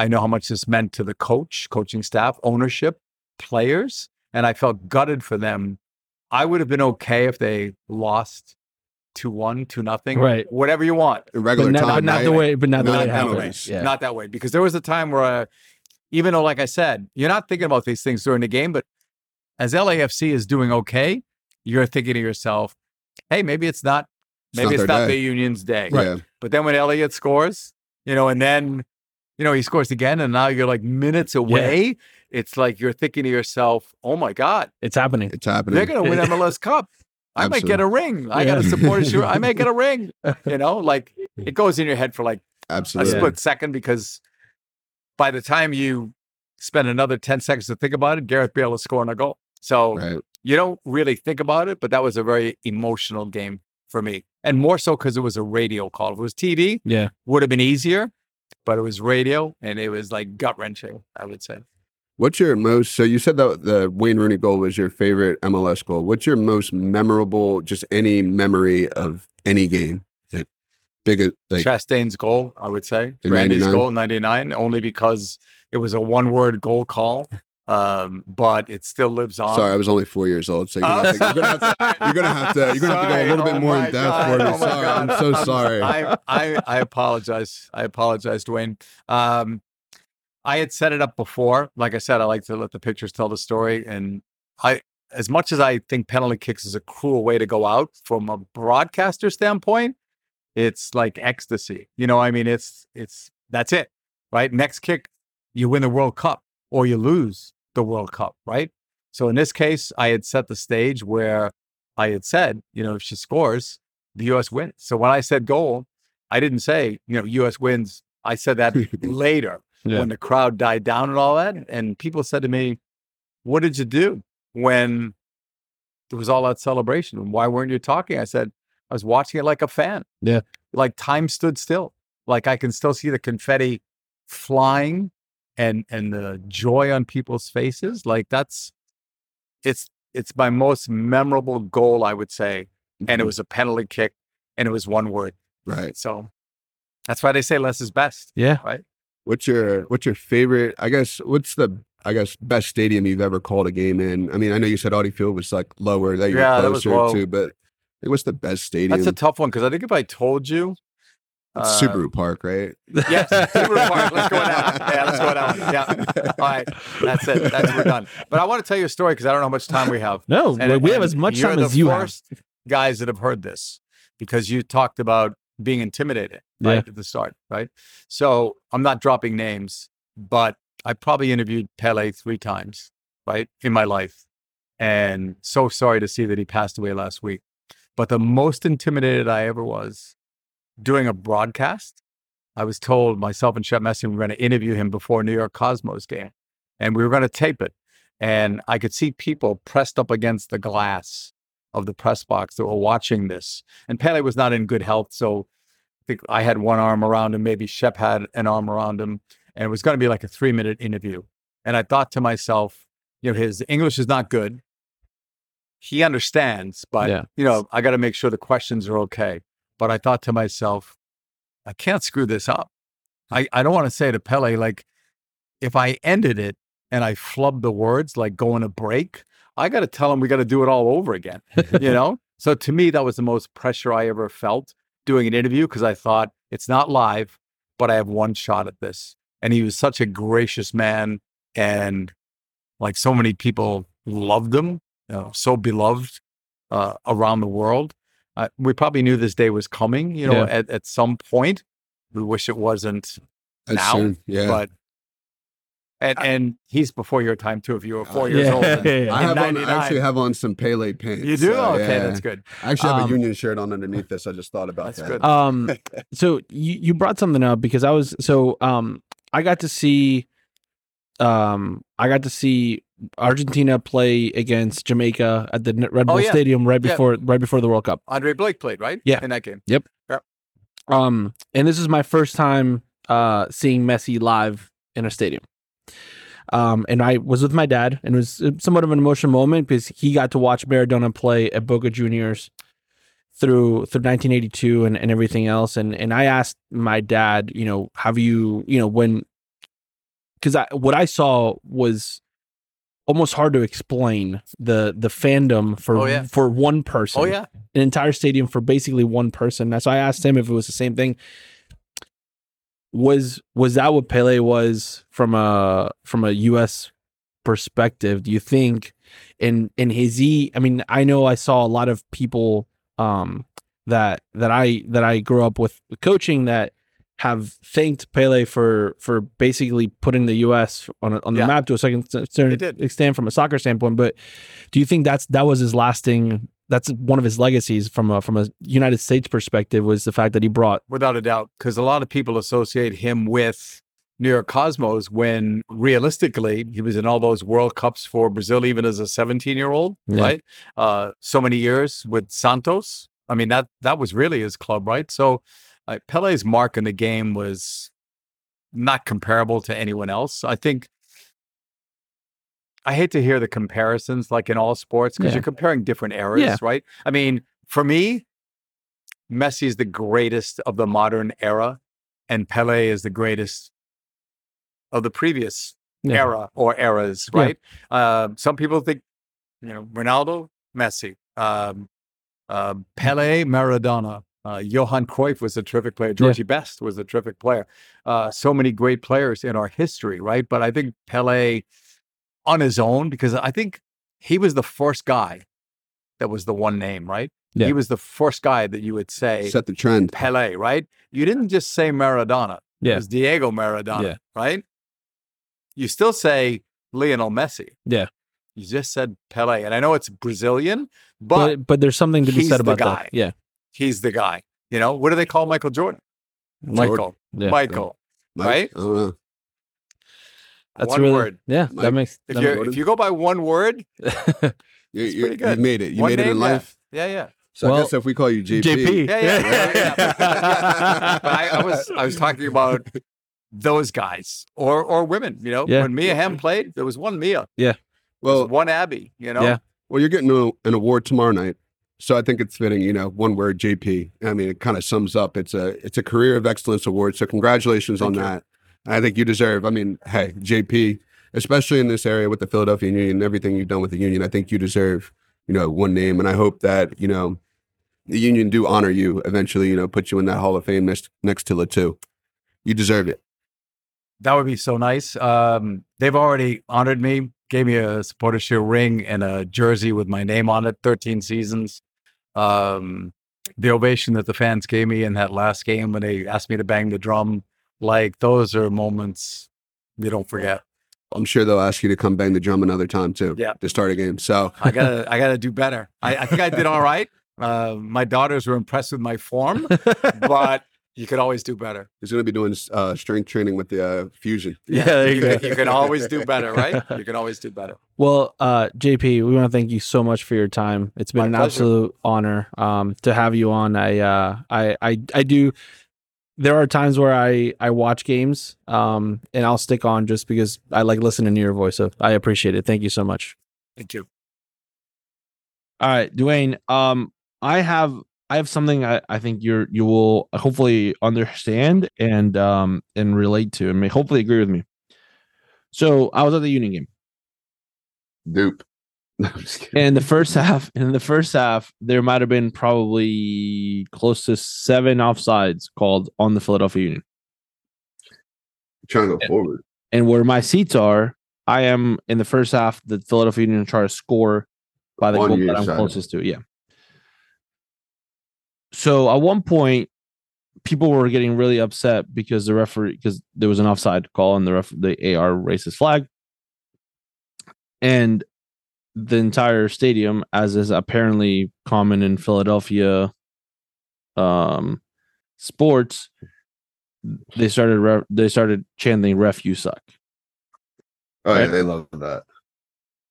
I know how much this meant to the coach, coaching staff, ownership, players. And I felt gutted for them. I would have been okay if they lost 2 1, 2 nothing, Right. whatever you want. In But regular not, time, but not the way, but not the way it that happened. way. Yeah. Not that way. Because there was a time where, uh, even though, like I said, you're not thinking about these things during the game, but as LAFC is doing okay, you're thinking to yourself, hey, maybe it's not, It's maybe not it's not day. the Union's day. Yeah, But then when Elliott scores, you know, and then, you know, he scores again, and now you're like minutes away. It's like you're thinking to yourself, oh my God, It's happening. it's happening. they're going to win MLS Cup. I might get a ring. I got to Yeah. support a shirt. I may get a ring. You know, like it goes in your head for like Absolutely. a Absolutely. split second because by the time you spend another 10 seconds to think about it, Gareth Bale is scoring a goal. So Right. you don't really think about it, but that was a very emotional game for me. And more so because it was a radio call. If it was TV, Yeah. would have been easier, but it was radio and it was like gut wrenching, I would say. What's your most? So you said that the Wayne Rooney goal was your favorite MLS goal. What's your most memorable? Just any memory of any game? Like, big like Chastain's goal, I would say. Brandi's 99? goal 99, only because it was a one word goal call. Um, but it still lives on. Sorry, I was only four years old, so you're gonna, have to, you're gonna have to you're gonna have to have to go a little bit Oh more in depth God. for me. Oh sorry. I'm so sorry. I, I I apologize. I apologize, Dwayne. Um, I had set it up before. Like I said, I like to let the pictures tell the story. And I, as much as I think penalty kicks is a cruel way to go out from a broadcaster standpoint, it's like ecstasy. You know, I mean, it's it's that's it, right? Next kick, you win the World Cup or you lose the World Cup, right? So in this case, I had set the stage where I had said, you know, if she scores, the U.S. wins. So when I said goal, I didn't say, you know, U.S. wins. I said that later Yeah. when the crowd died down and all that. And people said to me, What did you do when there was all that celebration? And why weren't you talking? I said, I was watching it like a fan. Yeah. Like time stood still. Like I can still see the confetti flying and and the joy on people's faces. Like that's it's it's my most memorable goal, I would say. And it Mhm. was a penalty kick and it was one word. right. So that's why they say less is best. Yeah. Right what's your what's your favorite? I guess what's the I guess best stadium you've ever called a game in? I mean, I know you said Audi Field was like lower that you're Yeah, that was closer low. to, but what's the best stadium? That's a tough one because I think if I told you It's uh, Subaru Park, right? Yes, Subaru Park. Let's go with that. Yeah, let's go with that. Yeah. All right. That's it. That's we're done. But I want to tell you a story because I don't know how much time we have. No, And- we have as much time as you have. guys that have heard this because you talked about being intimidated right Yeah. at the start, right? So I'm not dropping names, but I probably interviewed Pele three times, right, in my life, and so sorry to see that he passed away last week. But the most intimidated I ever was doing a broadcast. I was told myself and Shep Messing were going to interview him before New York Cosmos game, and we were going to tape it. And I could see people pressed up against the glass of the press box that were watching this. And Pele was not in good health. So I think I had one arm around him, maybe Shep had an arm around him. And it was going to be like a three minute interview. And I thought to myself, you know, his English is not good. He understands, but, Yeah. you know, I got to make sure the questions are okay. But I thought to myself, I can't screw this up. I, I don't want to say to Pele, like, if I ended it and I flubbed the words, like going to break, I got to tell him we got to do it all over again, you know? So to me, that was the most pressure I ever felt doing an interview because I thought it's not live, but I have one shot at this. And he was such a gracious man. And like so many people loved him, you know, so beloved uh, around the world. Uh, we probably knew this day was coming, you know, Yeah. at, at some point. We wish it wasn't As now, soon- yeah. but and and he's before your time too. If you were four Uh, years yeah, old, in- yeah, yeah. I have on, I actually have on some Pele pants. you do so, okay. yeah. That's good. I actually have Um, a Union shirt on underneath this. I just thought about That's that. good. um so you, you brought something up because i was so um i got to see um i got to see argentina play against jamaica at the red bull Oh, yeah. stadium right Yeah. before right before the world cup Andre Blake played right. Yeah. in that game. um and this is my first time uh seeing messi live in a stadium um and i was with my dad and it was somewhat of an emotional moment because he got to watch maradona play at boca juniors through through 1982 and, and everything else and and i asked my dad you know have you you know when because i what i saw was almost hard to explain the the fandom for Oh, yeah. for one person Oh yeah, an entire stadium for basically one person. So I asked him if it was the same thing. Was was that what Pele was from a from a US perspective? Do you think in in his he I mean, I know I saw a lot of people um that that I that I grew up with coaching that have thanked Pele for for basically putting the U.S. on a, on the Yeah. map to a second certain extent from a soccer standpoint. But do you think that's that was his lasting? That's one of his legacies from a from a United States perspective was the fact that he brought without a doubt, because a lot of people associate him with New York Cosmos when realistically he was in all those World Cups for Brazil, even as a 17 year old, Yeah. right? Uh, so many years with Santos. I mean that that was really his club, right? So uh, Pele's mark in the game was not comparable to anyone else. I think. I hate to hear the comparisons, like in all sports, because Yeah. you're comparing different eras, Yeah. right? I mean, for me, Messi is the greatest of the modern era, and Pele is the greatest of the previous Yeah. era or eras, right? Um, some people think, you know, Ronaldo, Messi, um, um, Pele, Maradona, uh, Johan Cruyff was a terrific player. Georgie Best was a terrific player. Uh, so many great players in our history, right? But I think Pele on his own, because I think he was the first guy that was the one name, right? Yeah. He was the first guy that you would say Set the trend. Pele, right? You didn't just say Maradona. Yeah. It was Diego Maradona, Yeah. right? You still say Lionel Messi. Yeah. You just said Pele. And I know it's Brazilian, but, but but there's something to be said about guy. that. Yeah. He's the guy. You know, what do they call Michael Jordan? Michael. Yeah. Michael. Mike, Right? I. That's one really word. Yeah, that Mike- makes If that you Jordan? if you go by one word, You, It's you, pretty you made it. You one made it in life. Yeah, yeah. So I Well, guess if we call you JP, JP. Yeah, yeah, yeah. yeah. But, yeah, but I, I was I was talking about those guys or or women. You know, Yeah. when Mia Hamm played, there was one Mia, Yeah. well, one Abby. You know, Yeah. well, you're getting a, an award tomorrow night, so I think it's fitting. You know, one word, JP. I mean, it kind of sums up. It's a it's a career of excellence award. So congratulations on you. that. I think you deserve. I mean, hey, JP, especially in this area with the Philadelphia Union and everything you've done with the Union, I think you deserve. You know, one name, and I hope that you know the Union do honor you eventually. You know, put you in that Hall of Fame next next to Le Toux. You deserve it. that would be so nice. Um, they've already honored me, gave me a supporter shield ring and a jersey with my name on it. Thirteen seasons. Um, the ovation that the fans gave me in that last game when they asked me to bang the drum, like those are moments you don't forget. I'm sure they'll ask you to come bang the drum another time too. Yeah. To start a game. So I gotta I gotta do better. I, I think I did all right. Uh, my daughters were impressed with my form, but you could always do better. he's going to be doing uh, strength training with the uh, fusion. Yeah, there you you, go. can, you can always do better, right? You can always do better. Well, uh, JP, we want to thank you so much for your time. It's been My an pleasure. absolute honor um, to have you on. I, uh, I, I, I do. There are times where I, I watch games, um, and I'll stick on just because I like listening to your voice. So I appreciate it. Thank you so much. Thank you. All right, Dwayne. Um, I have I have something I, I think you're you will hopefully understand and um and relate to and may hopefully agree with me. So I was at the Union game. Dupe. No, I'm just kidding. in the first half in the first half there might have been probably close to seven offsides called on the philadelphia union trying to go forward. and where my seats are i am in the first half the philadelphia union try to score by the On goal that i'm side. closest to yeah so at one point people were getting really upset because the referee because there was an offside call and the ref the ar his flag and the entire stadium, as is apparently common in Philadelphia um, sports, they started re- they started chanting "Ref, you suck." Oh yeah, they love that.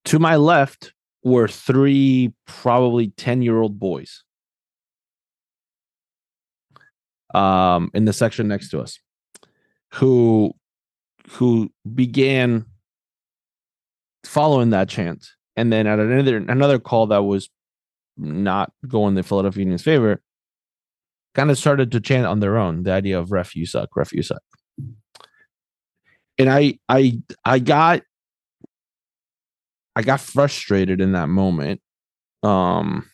To my left were three probably ten year old boys, um, in the section next to us, who who began following that chant and then at another another call that was not going the Philadelphia Union's favor, kind of started to chant on their own the idea of ref you suck, ref you suck. And I I I got I got frustrated in that moment. Um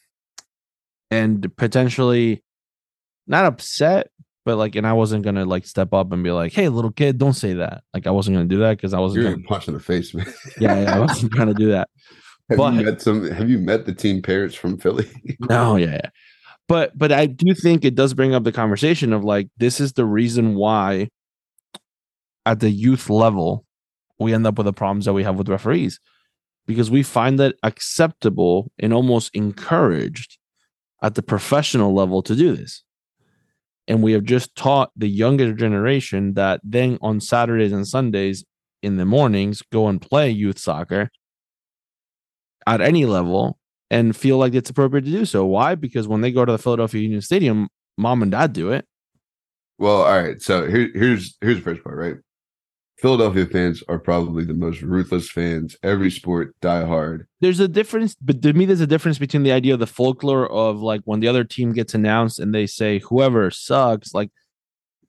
and potentially not upset, but like and I wasn't gonna like step up and be like, hey little kid, don't say that. Like I wasn't gonna do that because I wasn't You're gonna, punched in the face, man. yeah, yeah, I wasn't trying to do that. have But- you met some? Have you met the team parents from Philly? No, yeah, yeah. But but I do think it does bring up the conversation of like this is the reason why at the youth level we end up with the problems that we have with referees because we find that acceptable and almost encouraged at the professional level to do this. And we have just taught the younger generation that then on Saturdays and Sundays in the mornings go and play youth soccer at any level and feel like it's appropriate to do so. Why? Because when they go to the Philadelphia Union Stadium, mom and dad do it. Well, all right. So here, here's here's the first part, right? Philadelphia fans are probably the most ruthless fans. Every sport, die hard. There's a difference, but to me, there's a difference between the idea of the folklore of like when the other team gets announced and they say whoever sucks. Like,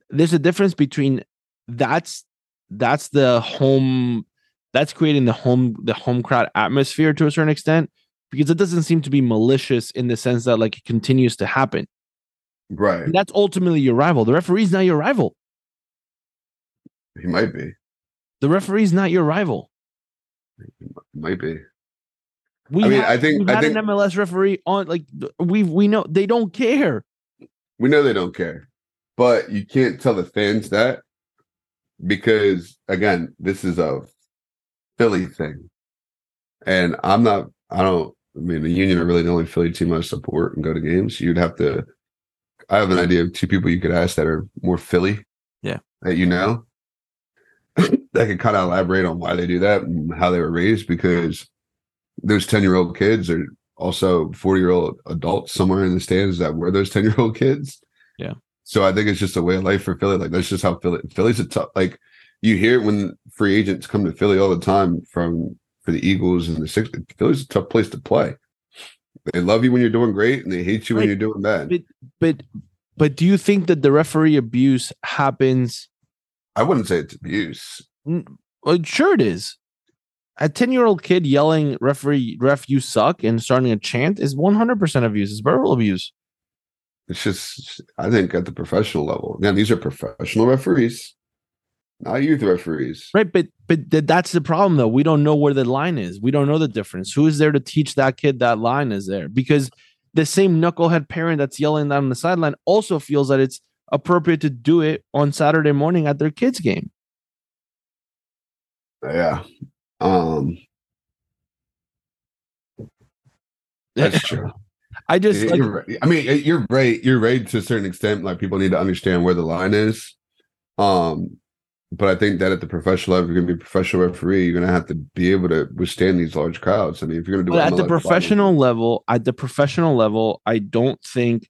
there's a difference between that's that's the home that's creating the home the home crowd atmosphere to a certain extent because it doesn't seem to be malicious in the sense that like it continues to happen. Right. And that's ultimately your rival. The referee's not your rival. He might be. The referee's not your rival. He might be. We I mean, have- I think- we've I had think- an MLS referee on like we we know they don't care. We know they don't care, but you can't tell the fans that because again, this is a Philly thing, and I'm not. I don't. I mean, the Union are really the only Philly team I support and go to games. You'd have to. I have an idea of two people you could ask that are more Philly. Yeah. That you know. That could kind of elaborate on why they do that and how they were raised because those 10 year old kids are also 40 year old adults somewhere in the stands that were those 10 year old kids. Yeah. So I think it's just a way of life for Philly. Like that's just how Philly Philly's a tough like you hear it when free agents come to Philly all the time from for the Eagles and the six Philly's a tough place to play. They love you when you're doing great and they hate you when you're doing bad. But but but do you think that the referee abuse happens? I wouldn't say it's abuse. Well, uh, sure it is. A ten year old kid yelling "referee, ref, you suck" and starting a chant is one hundred percent abuse. It's verbal abuse. It's just I think at the professional level. Again, these are professional referees, not youth referees. Right, but but th- that's the problem though. We don't know where the line is. We don't know the difference. Who is there to teach that kid that line is there? Because the same knucklehead parent that's yelling that on the sideline also feels that it's appropriate to do it on Saturday morning at their kid's game. Yeah. Um that's true. I just like, I mean, you're right. You're right to a certain extent. Like people need to understand where the line is. Um, but I think that at the professional level, if you're gonna be a professional referee, you're gonna have to be able to withstand these large crowds. I mean, if you're gonna do at the professional level, at the professional level, I don't think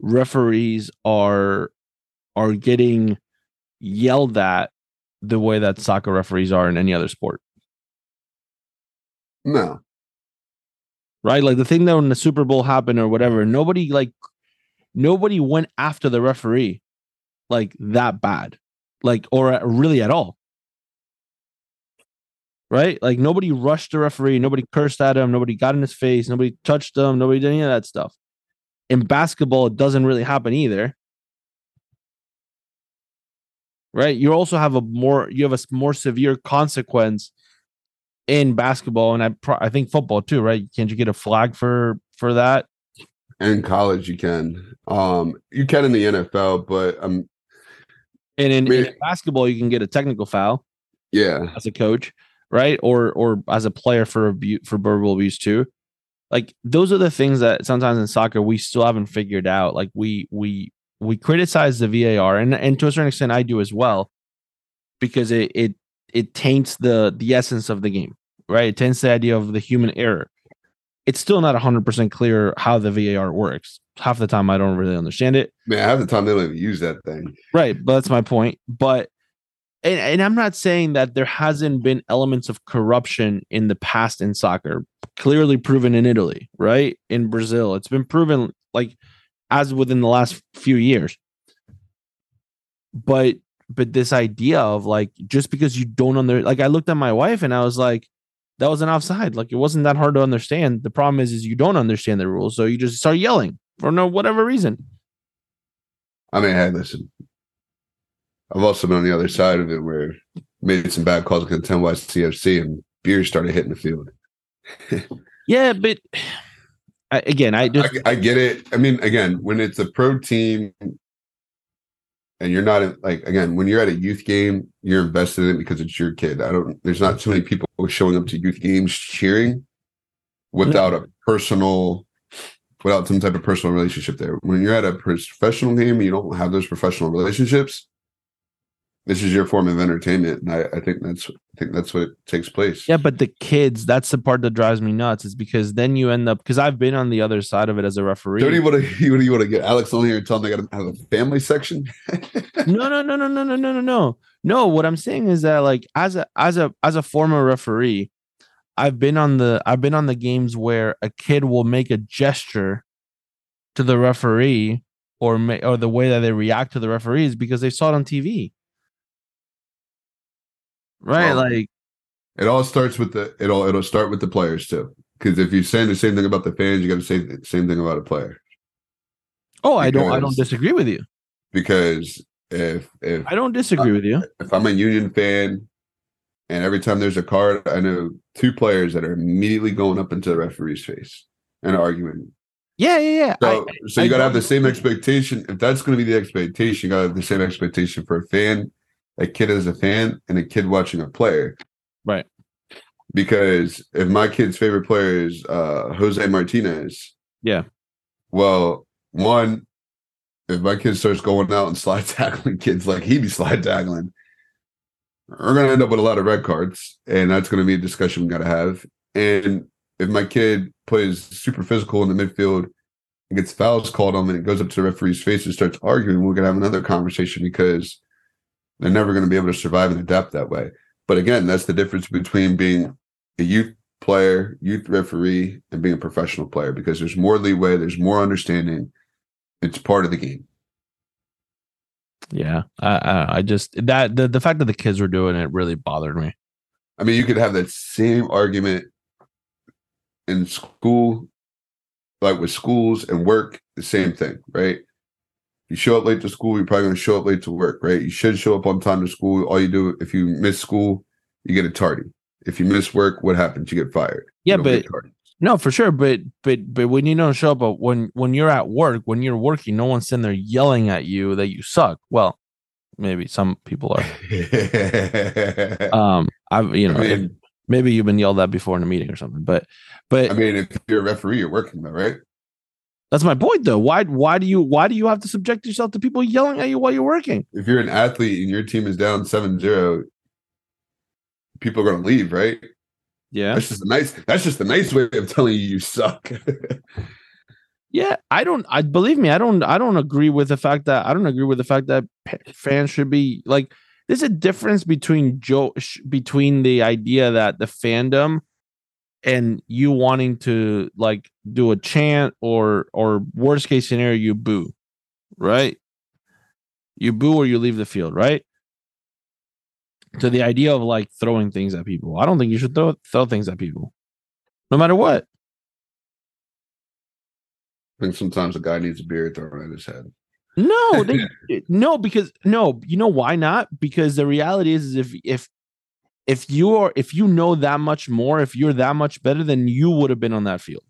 referees are are getting yelled at the way that soccer referees are in any other sport. no, right? Like the thing that when the Super Bowl happened or whatever, nobody like nobody went after the referee like that bad, like or really at all. Right? Like nobody rushed the referee, nobody cursed at him, nobody got in his face, nobody touched him, nobody did any of that stuff. In basketball, it doesn't really happen either. Right? You also have a more you have a more severe consequence in basketball and I pro- I think football too, right? Can't you get a flag for for that? in college you can. Um, you can in the NFL, but um, And in, mean- in basketball, you can get a technical foul yeah, as a coach, right? Or or as a player for abuse for verbal abuse too. Like those are the things that sometimes in soccer we still haven't figured out. Like we we we criticize the VAR and and to a certain extent I do as well because it it it taints the the essence of the game, right? It taints the idea of the human error. It's still not 100% clear how the VAR works. Half the time I don't really understand it. man. Half the time they don't even use that thing. Right, but that's my point. But and, and I'm not saying that there hasn't been elements of corruption in the past in soccer, clearly proven in Italy, right? In Brazil, it's been proven like as within the last few years. But but this idea of like just because you don't under like I looked at my wife and I was like, that was an offside. Like it wasn't that hard to understand. The problem is is you don't understand the rules, so you just start yelling for no whatever reason. I mean, hey, listen. I've also been on the other side of it where made some bad calls against 10 CFC and beers started hitting the field. Yeah, but I, again, I just I, I get it. I mean, again, when it's a pro team and you're not in- like again, when you're at a youth game, you're invested in it because it's your kid. I don't there's not too many people showing up to youth games cheering without a personal without some type of personal relationship there. When you're at a professional game, you don't have those professional relationships. This is your form of entertainment, and I, I think that's I think that's what takes place. yeah, but the kids, that's the part that drives me nuts. Is because then you end up because I've been on the other side of it as a referee. Don't you want to? What do you want to get Alex on here and tell them they got to have a family section? no, no, no, no, no, no, no, no, no. No, what I'm saying is that like as a as a as a former referee, I've been on the I've been on the games where a kid will make a gesture to the referee or ma- or the way that they react to the referees because they saw it on TV. Right? Well, like It all starts with the it'll it'll start with the players too. Because if you're saying the same thing about the fans, you got to say the same thing about a player. oh, I don't I don't disagree with you. Because if if I don't disagree with you. if I'm a Union fan, and every time there's a card, I know two players that are immediately going up into the referee's face and arguing. Yeah, yeah, yeah. I- So, so you got to have the same expectation. If that's going to be the expectation, you got to have the same expectation for a fan, a kid as a fan, and a kid watching a player. Right. Because if my kid's favorite player is uh, Jose Martinez, Yeah. Well, one, if my kid starts going out and slide tackling kids like he be slide tackling, we're going to end up with a lot of red cards, and that's going to be a discussion we got to have. And if my kid plays super physical in the midfield and gets fouls called on him and it goes up to the referee's face and starts arguing, we're gonna have another conversation because they're never gonna be able to survive and adapt that way. But again, that's the difference between being a youth player, youth referee, and being a professional player because there's more leeway, there's more understanding. It's part of the game. Yeah, I, I, I just that the the fact that the kids were doing it really bothered me. I mean, you could have that same argument in school, like with schools and work, the same thing, right? You show up late to school, you're probably going to show up late to work, right? You should show up on time to school. All you do, if you miss school, you get a tardy. If you miss work, what happens? You get fired. Yeah, but- No, for sure, but but but when you don't show up, but when when you're at work, when you're working, no one's sitting there yelling at you that you suck. Well, maybe some people are. Um, I've you know I mean, maybe you've been yelled at before in a meeting or something, but but I mean, if you're a referee, you're working though, right? That's my point though. Why why do you why do you have to subject yourself to people yelling at you while you're working? If you're an athlete and your team is down 7-0, people are going to leave, right? Yeah, That's just a nice. That's just a nice way of telling you you suck. yeah. I don't. I believe me. I don't. I don't agree with the fact that I don't agree with the fact that fans should be like. There's a difference between Joe between the idea that the fandom and you wanting to like do a chant or or worst case scenario you boo, right? You boo or you leave the field, right? To the idea of like throwing things at people. I don't think you should throw throw things at people. No matter what. I think sometimes a guy needs a beer thrown at his head. No, they, no, because no, you know why not? Because the reality is, is if if if you are if you know that much more, if you're that much better, then you would have been on that field.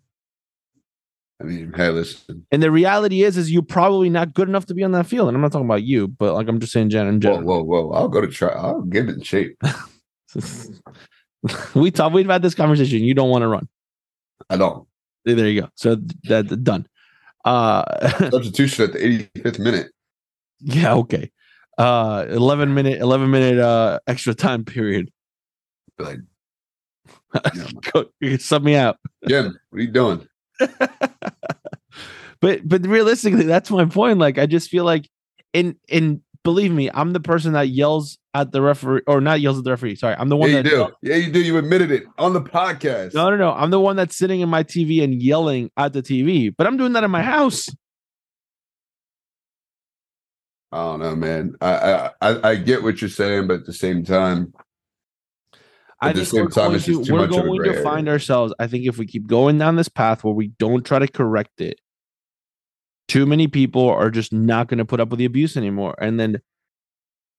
I mean, hey, listen. And the reality is, is you're probably not good enough to be on that field. And I'm not talking about you, but like I'm just saying, Jen, in Whoa, whoa, whoa! I'll go to try. I'll get it in shape. we talked. We've had this conversation. You don't want to run. I don't. There you go. So that's done. Uh, Substitution at the 85th minute. yeah, okay. Uh, 11 minute, 11 minute uh extra time period. Be like, yeah, Go, you can sub me out. Jim, what are you doing? but but realistically, that's my point. Like, I just feel like, and and believe me, I'm the person that yells at the referee, or not yells at the referee. Sorry, I'm the one Yeah, you that do. Yeah, you do. You admitted it on the podcast. No, no, no. I'm the one that's sitting in my TV and yelling at the TV, but I'm doing that in my house. I don't know, man. I I I get what you're saying, but at the same time, I think we're going to, we're much of a going to find ourselves. I think if we keep going down this path where we don't try to correct it, too many people are just not going to put up with the abuse anymore. And then,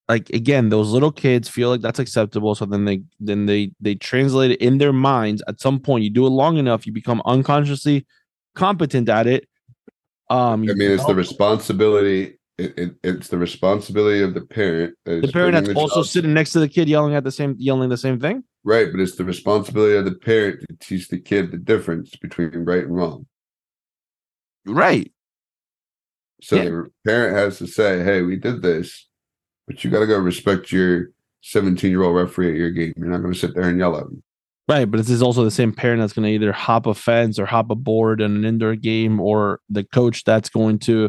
like again, those little kids feel like that's acceptable. So then they then they they translate it in their minds. At some point, you do it long enough, you become unconsciously competent at it. Um, I mean, it's the responsibility. It, it, it's the responsibility of the parent. the parent that's the also sitting next to the kid yelling at the same yelling the same thing. right, but it's the responsibility of the parent to teach the kid the difference between right and wrong. Right. So Yeah. the parent has to say, "Hey, we did this, but you got to go respect your 17 year old referee at your game. You're not going to sit there and yell at him." Right, but this is also the same parent that's going to either hop a fence or hop a board in an indoor game, or the coach that's going to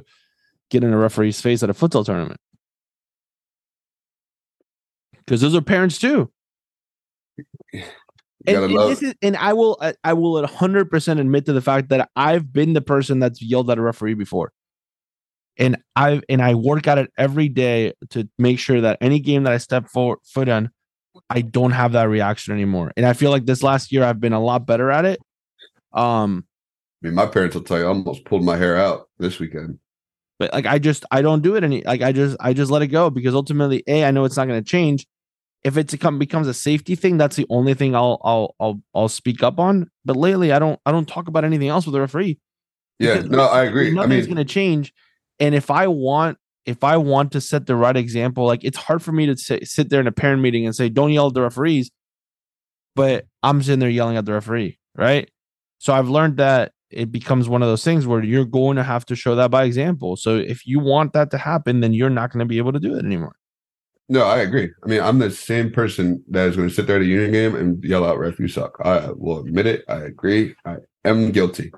get in a referee's face at a futsal tournament. Because those are parents too. And, and this is, and I will, I- I will hundred percent admit to the fact that I've been the person that's yelled at a referee before, and I and I work at it every day to make sure that any game that I step forward, foot on, I don't have that reaction anymore. And I feel like this last year I've been a lot better at it. Um, I mean, my parents will tell you, I almost pulled my hair out this weekend. But like I just I don't do it any like I just I just let it go because ultimately a I know it's not going to change. If it's become becomes a safety thing, that's the only thing I'll I'll I'll I'll speak up on. But lately, I don't I don't talk about anything else with the referee. Yeah, no, I agree. I Nothing's mean, going to change. And if I want if I want to set the right example, like it's hard for me to sit, sit there in a parent meeting and say, "Don't yell at the referees," but I'm sitting there yelling at the referee, right? So I've learned that it becomes one of those things where you're going to have to show that by example. So if you want that to happen, then you're not going to be able to do it anymore. No, I agree. I mean, I'm the same person that is going to sit there at a union game and yell out "ref, you suck." I will admit it. I agree. I am guilty.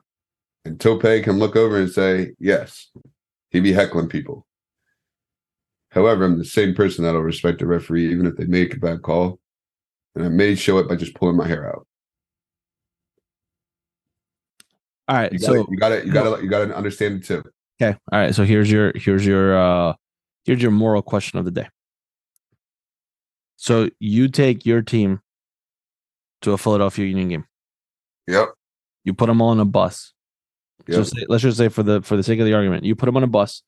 And Tope can look over and say, "Yes, he be heckling people." However, I'm the same person that'll respect a referee even if they make a bad call, and I may show it by just pulling my hair out. All right. You got So you got to you got to you got to understand it too. okay. All right. So here's your here's your uh here's your moral question of the day. So you take your team to a Philadelphia Union game. Yep. You put them all on a bus. Yep. So say, let's just say for the for the sake of the argument, you put them on a bus.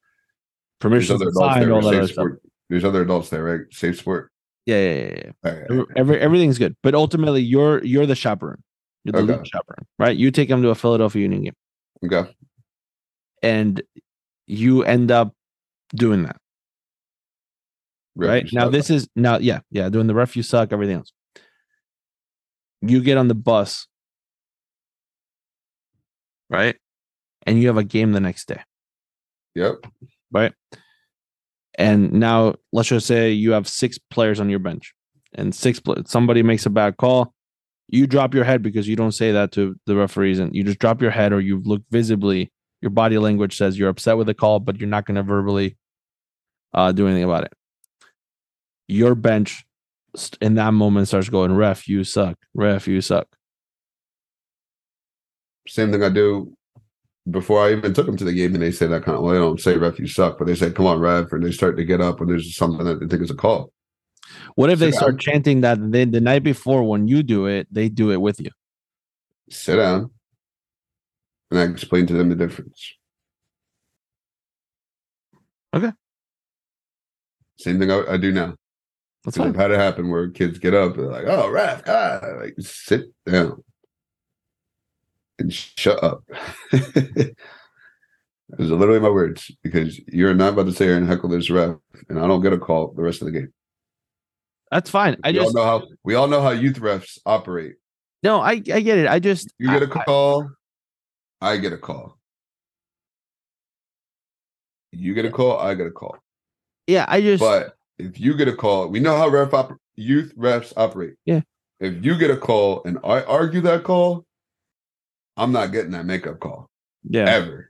There's Permission other to adults sign there. all that other stuff. There's other adults there, right? Safe sport. Yeah, yeah, yeah, yeah. Right. Every, every everything's good, but ultimately you're you're the chaperone. You're the Okay. lead chaperone, right? You take them to a Philadelphia Union game, Okay. and you end up doing that, Ref, right? Now suck. this is now, yeah, yeah, doing the ref, you suck, everything else. You get on the bus, right? And you have a game the next day, Yep. right? And now let's just say you have six players on your bench, and six somebody makes a bad call. You drop your head because you don't say that to the referees, and you just drop your head, or you look visibly. Your body language says you're upset with the call, but you're not going to verbally uh, do anything about it. Your bench in that moment starts going, "Ref, you suck. Ref, you suck." Same thing I do before I even took them to the game, and they say that kind of. Well, they don't say ref, you suck, but they say, "Come on, ref," and they start to get up when there's something that they think is a call. What if they Sit start down. chanting that then the night before when you do it, they do it with you? Sit down, and I explain to them the difference. Okay. Same thing I, I do now. That's I've had it happen where kids get up and they're like, "Oh, ref, ah," like sit down and shut up. Those are literally my words because you're not about to say here and heckle this ref, and I don't get a call the rest of the game. That's fine. I we just all know how we all know how youth refs operate. no, I I get it. I just You get a call, I, get a call. You get a call, I get a call. yeah, I just But if you get a call, we know how ref op- youth refs operate. Yeah. If you get a call and I argue that call, I'm not getting that makeup call yeah. ever.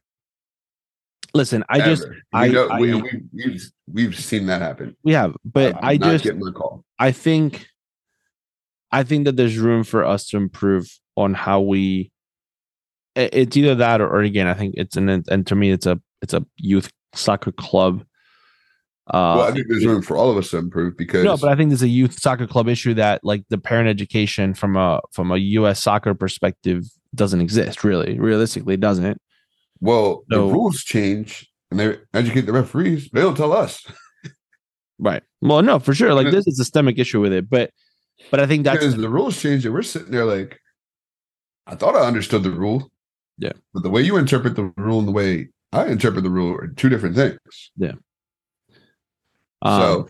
Listen, I just ever. I- we know, we, I- we, we've we've seen that happen. we have, but I'm I not just getting my call. I think I think that there's room for us to improve on how we it's either that or, or again, I think it's an and to me it's a it's a youth soccer club. Uh well, I think there's room for all of us to improve because no, but I think there's a youth soccer club issue that like the parent education from a from a US soccer perspective doesn't exist really. Realistically, doesn't it? well, No. the rules change and they educate the referees. They don't tell us. Right. Well, no, for sure. Like it- there's a systemic issue with it, but but I think that's the rules change and we're sitting there like i thought i understood the rule Yeah. but the way you interpret the rule and the way i interpret the rule are two different things um, so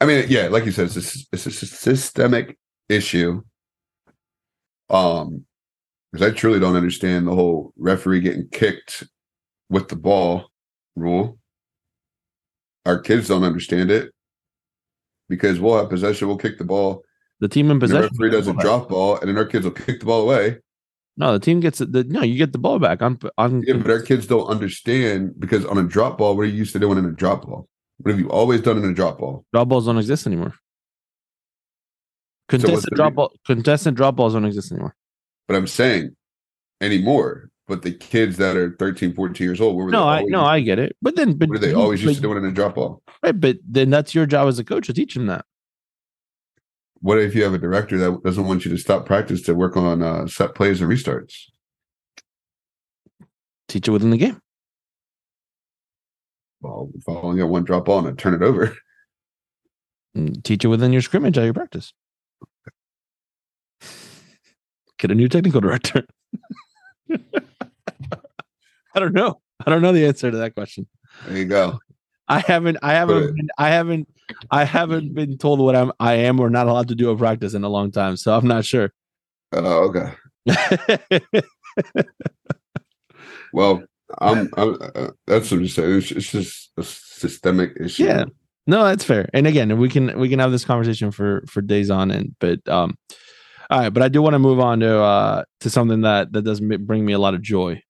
i mean yeah like you said it's a, it's a systemic issue um because i truly don't understand the whole referee getting kicked with the ball rule our kids don't understand it because we'll have possession we'll kick the ball the team in possession. the referee does a drop ball and then our kids will kick the ball away No, the team gets it. The, no, you get the ball back on on. Yeah, but our kids don't understand because on a drop ball, what are you used to doing in a drop ball? What have you always done in a drop ball? drop balls don't exist anymore. Contested the drop ball, contested drop balls don't exist anymore. But I'm saying anymore. But the kids that are 13, 14 years old, what were No, they I no, I get it. But then, but what are they always used to but- doing in a drop ball? Right, but then that's your job as a coach to teach them that. What if you have a director that doesn't want you to stop practice to work on uh, set plays and restarts? Teach it within the game. Well, if I only got one drop ball and turn it over, teach it within your scrimmage at your practice. Get a new technical director. I don't know. I don't know the answer to that question. there you go. I haven't I haven't been, I haven't I haven't been told what I'm I am or not allowed to do a practice in a long time, so I'm not sure. Oh, okay. Well, I'm, I'm uh, that's what I'm saying. It's, it's just a systemic issue. Yeah. No, that's fair. And again, we can we can have this conversation for for days on end. But um, all right. But I do want to move on to uh to something that that does bring me a lot of joy.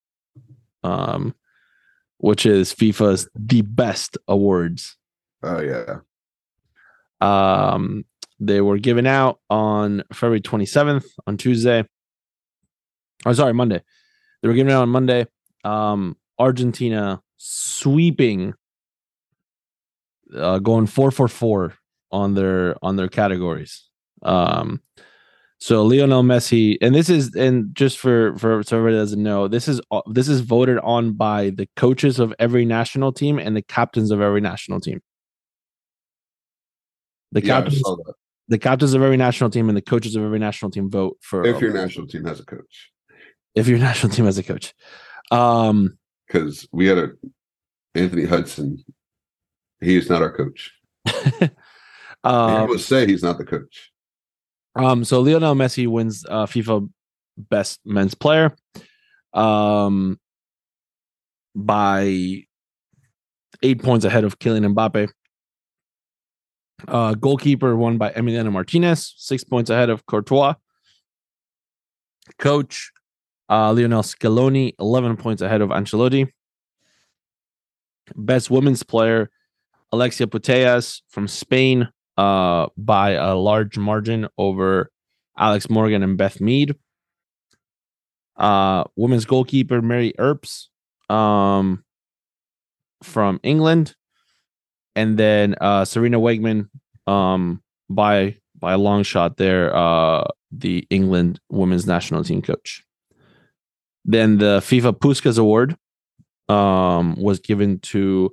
Um, which is FIFA's the best awards. Oh yeah. Um, they were given out on February 27th on Tuesday. Oh, sorry, Monday. They were given out on Monday. Um, Argentina sweeping, uh, going four for four on their on their categories. Um, so Lionel Messi, and this is and just for for so everybody doesn't know, this is this is voted on by the coaches of every national team and the captains of every national team. The Yeah, captains, the captains of every national team and the coaches of every national team vote for If your national team has a coach, if your national team has a coach. Um, because we had a Anthony Hudson. He is not our coach. I um, would say he's not the coach. Um, so Lionel Messi wins uh, FIFA Best Men's Player, um, by eight points ahead of Kylian Mbappe. Uh, goalkeeper won by Emiliano Martinez, six points ahead of Courtois. Coach uh, Lionel Scaloni, 11 points ahead of Ancelotti. Best women's player, Alexia Putellas from Spain, uh, by a large margin over Alex Morgan and Beth Mead. Uh, women's goalkeeper, Mary Earps, um, from England. And then uh, Sarina Wiegman, um, by by a long shot there, uh, the England women's national team coach. Then the FIFA Puskas Award um, was given to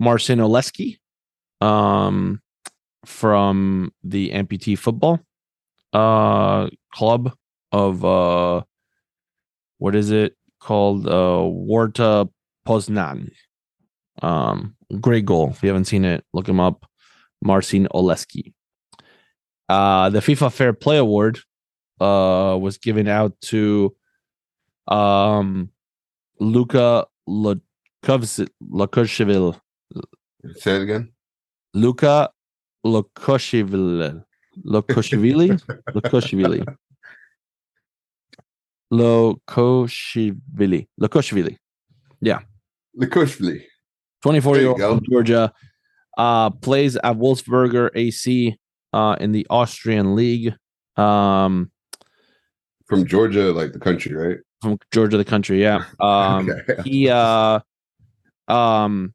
Marcin Oleksy um, from the amputee football uh, club of uh, what is it called? Uh, Warta Poznan. Um, great goal. If you haven't seen it, look him up. Marcin Oleksy. Uh, the FIFA Fair Play Award uh, was given out to um, Luka Lukoshevil. Say it again. Luka Lukoshevili. Lukoshvili? Lukoshvili. Lukoshvili. Yeah. Likushvili. 24 year old from Georgia. Uh, plays at Wolfsberger AC uh, in the Austrian League. Um, From Georgia, like the country, right? from Georgia, the country. Yeah. Um, okay. he uh um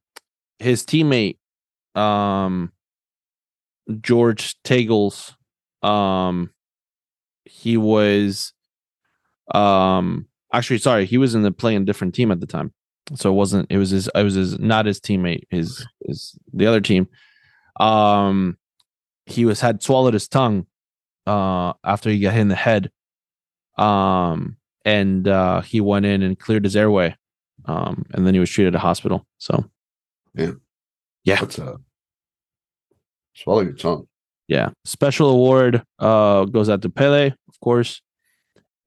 his teammate um George Tagles um he was um actually sorry he was in the playing different team at the time so it wasn't it was his it was his not his teammate his his the other team um he was had swallowed his tongue uh after he got hit in the head um and uh he went in and cleared his airway um and then he was treated at a hospital so yeah yeah. What's up? Swallow your tongue. yeah special award uh goes out to pele of course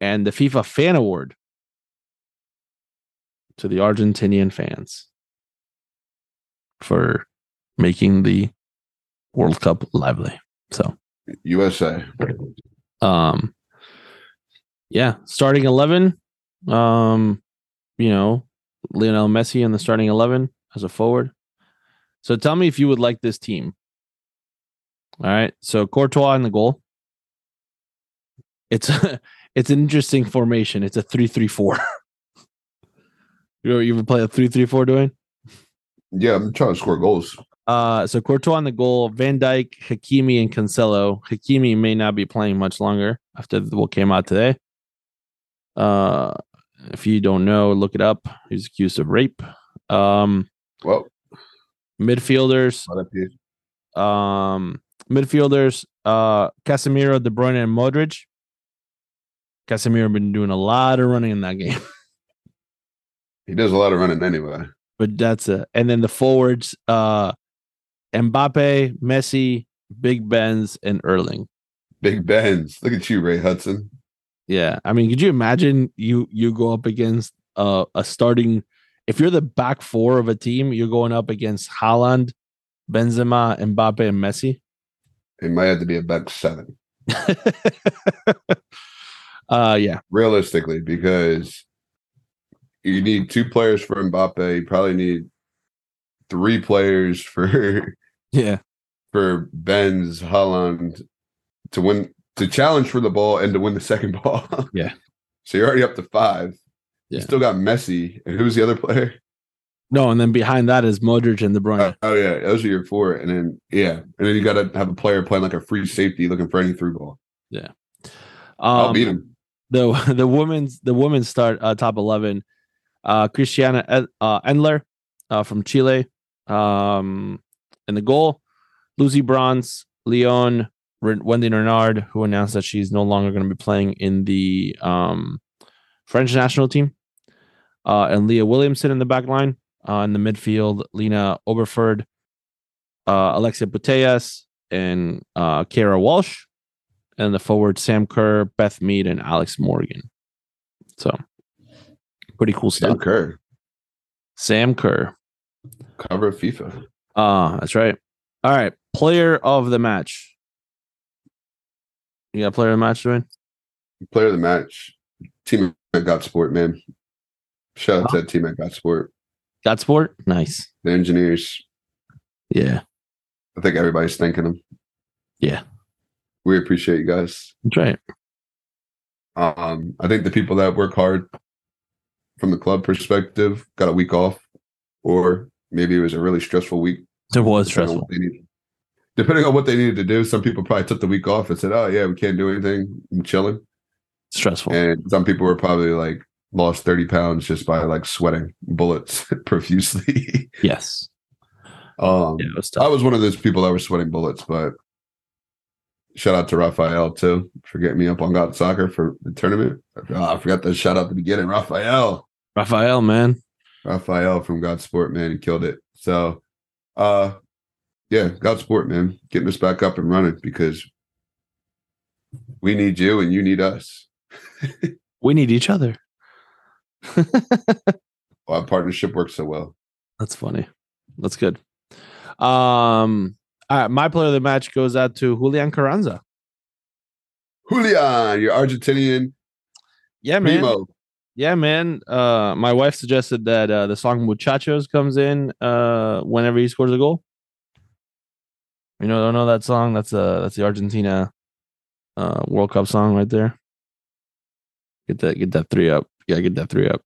and the fifa fan award to the argentinian fans for making the world cup lively so USA. um yeah starting 11 um you know lionel messi in the starting 11 as a forward so tell me if you would like this team all right so courtois in the goal it's a, it's an interesting formation it's a 3-3-4 you ever, you ever play a 3-3-4 doing Yeah, I'm trying to score goals. uh, so Courtois on the goal, Van Dijk, Hakimi, and Cancelo. Hakimi may not be playing much longer after what came out today. Uh, if you don't know, look it up. He's accused of rape. Um, Well, midfielders, not up here. um, midfielders, uh, Casemiro, De Bruyne, and Modric. Casemiro been doing a lot of running in that game, he does a lot of running anyway. but that's it. And then the forwards, uh, Mbappe, Messi, Big Benz, and Erling. Big Benz. Look at you, Ray Hudson. Yeah, I mean, could you imagine you you go up against uh, a starting? If you're the back four of a team, you're going up against Haaland, Benzema, Mbappe, and Messi. It might have to be a back seven, uh yeah. realistically, because you need two players for Mbappe. You probably need three players for Yeah. for Ben's Haaland to win to challenge for the ball and to win the second ball. Yeah. So you're already up to five. Yeah. You still got Messi. And who's the other player? No, and then behind that is Modric and De Bruyne. Oh, oh, yeah, those are your four. And then yeah. And then you gotta have a player playing like a free safety looking for any through ball. Yeah. I'll Um, beat him. the the women's the women's start uh, top 11 uh christiana uh, endler uh, from chile um in the goal lucy bronze leon R- wendy renard who announced that she's no longer going to be playing in the um french national team uh and leah williamson in the back line uh in the midfield lena oberdorf uh alexia putellas and uh kara walsh and the forward Sam Kerr, Beth Mead, and Alex Morgan. So pretty cool stuff. Sam. Kerr, Sam Kerr. cover FIFA. Ah, that's right. All right. Player of the match. You got player of the match, Dwayne? Player of the match. Team at Got Sport, man. Shout out to that team at Got Sport. Got sport? Nice. The engineers. Yeah. I think everybody's thanking them. Yeah. We appreciate you guys. That's right. Um, I think the people that work hard from the club perspective got a week off, or maybe it was a really stressful week. It was depending stressful. Depending on what they needed to do, some people probably took the week off and said, "Oh yeah, we can't do anything. I'm chilling." Stressful. And some people were probably like lost 30 pounds just by like sweating bullets profusely. yes. um, Yeah, was I was one of those people that were sweating bullets, but shout out to Raphael too for getting me up on GotSoccer for the tournament. Oh, I forgot to shout out the beginning. Raphael, Raphael, man. Raphael from GotSport, man, he killed it. So, uh, yeah, GotSport, man, getting us back up and running because we need you and you need us. We need each other. Our partnership works so well. That's funny. That's good. Um, all right, my player of the match goes out to Julian Carranza. Julian, you're Argentinian Yeah, man. primo. Yeah, man. Uh, my wife suggested that uh, the song "Muchachos" comes in uh, whenever he scores a goal. You know, don't know that song? That's uh that's the Argentina uh, World Cup song right there. Get that, get that three up. Yeah, get that three up.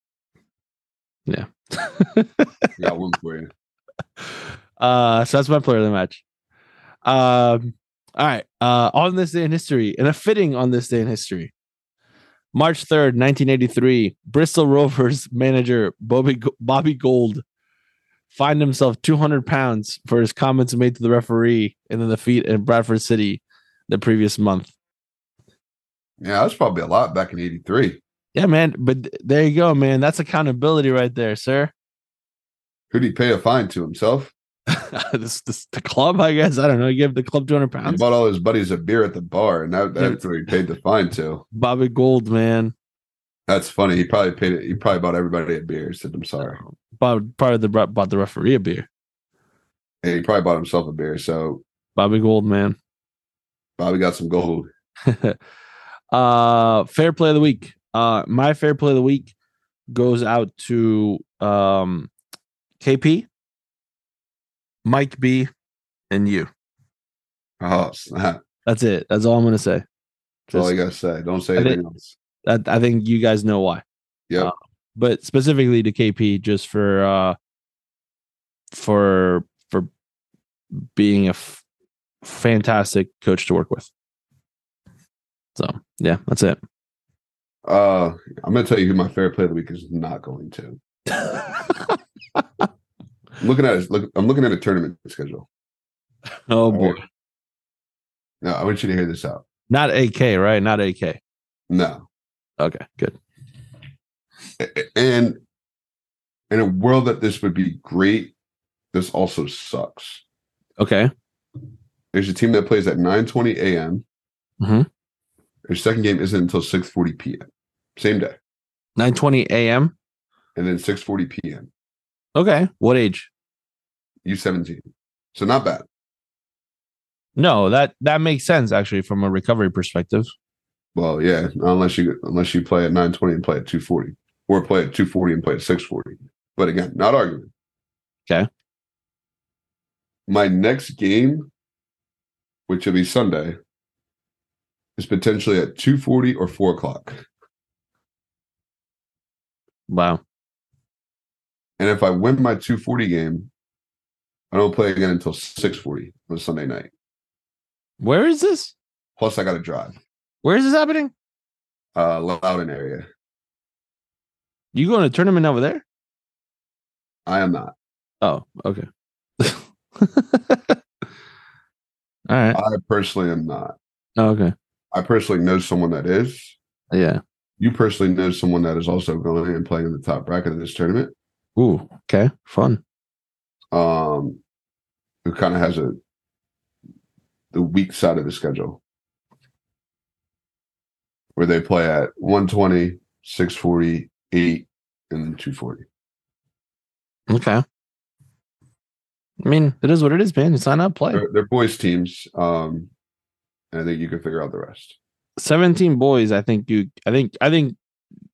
Yeah. Got one for you. uh, so that's my player of the match. Um, all right. Uh, on this day in history, and a fitting on this day in history, March 3rd, 1983, Bristol Rovers manager Bobby, Bobby Gould fined himself 200 pounds for his comments made to the referee in the defeat in Bradford City the previous month. Yeah, that's probably a lot back in '83. Yeah, man. But there you go, man. That's accountability right there, sir. Who'd he pay a fine to himself? this, this, the club, I guess. I don't know. He gave the club 200 He pounds. bought all his buddies a beer at the bar, and that, that's what he paid the fine to. Bobby Gould, man. That's funny. He probably paid it. He probably bought everybody a beer. He said, "I'm sorry." Bought, probably the, bought the referee a beer. And he probably bought himself a beer. So Bobby Gould, man. Bobby got some gold. uh fair play of the week. Uh my fair play of the week goes out to um KP, Mike B, and you. Oh, snap. That's it. That's all I'm gonna say. That's all Just- you gotta say. Don't say I anything think- else. I, I think you guys know why. Yeah. Uh, but specifically to KP, just for uh for for being a f- fantastic coach to work with. So yeah, that's it. Uh, I'm gonna tell you who my fair play of the week is not going to. I'm looking at his, look. I'm looking at a tournament schedule. oh boy, right. No, I want you to hear this out. not AK, right? Not AK. No, Okay, good. And in a world that this would be great, this also sucks. Okay, There's a team that plays at 9:20 a.m. Mhm. Their second game isn't until 6:40 p.m. Same day, 9:20 a.m. and then 6:40 p.m. Okay, what age? You 17. So not bad. No, that that makes sense actually from a recovery perspective. Well, yeah, unless you unless you play at 920 and play at 240, or play at 240 and play at 640. But again, not arguing. Okay. My next game, which will be Sunday, is potentially at 240 or 4 o'clock. Wow. And if I win my 240 game, I don't play again until 640 on Sunday night. Where is this? Plus, I got to drive. Where is this happening? Uh, Loudon area. You going to tournament over there? I am not. Oh, okay. All right. I personally am not. Oh, okay. I personally know someone that is. Yeah. You personally know someone that is also going and playing in the top bracket of this tournament. Ooh. Okay. Fun. Um, who kind of has a the weak side of the schedule where they play at 120, 640, 8, and then 240. Okay. I mean, it is what it is, man. You sign up, play. They're, they're boys teams. Um, and I think you can figure out the rest. 17 boys, I think you I think I think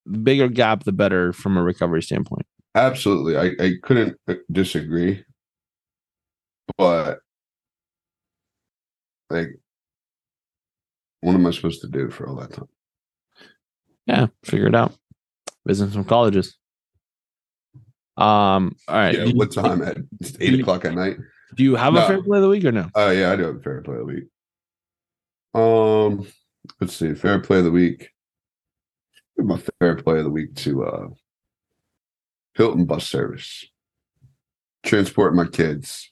the bigger gap the better from a recovery standpoint. Absolutely. I, I couldn't uh, disagree. But like what am I supposed to do for all that time? Yeah, figure it out. Visit some colleges. Um, all right. Yeah, you, what time at eight you- o'clock at night? do you have a fair play of the week or no? Oh yeah, I do have a fair play of the week. Um, let's see, fair play of the week. Give My fair play of the week to uh Hilton bus service. Transport my kids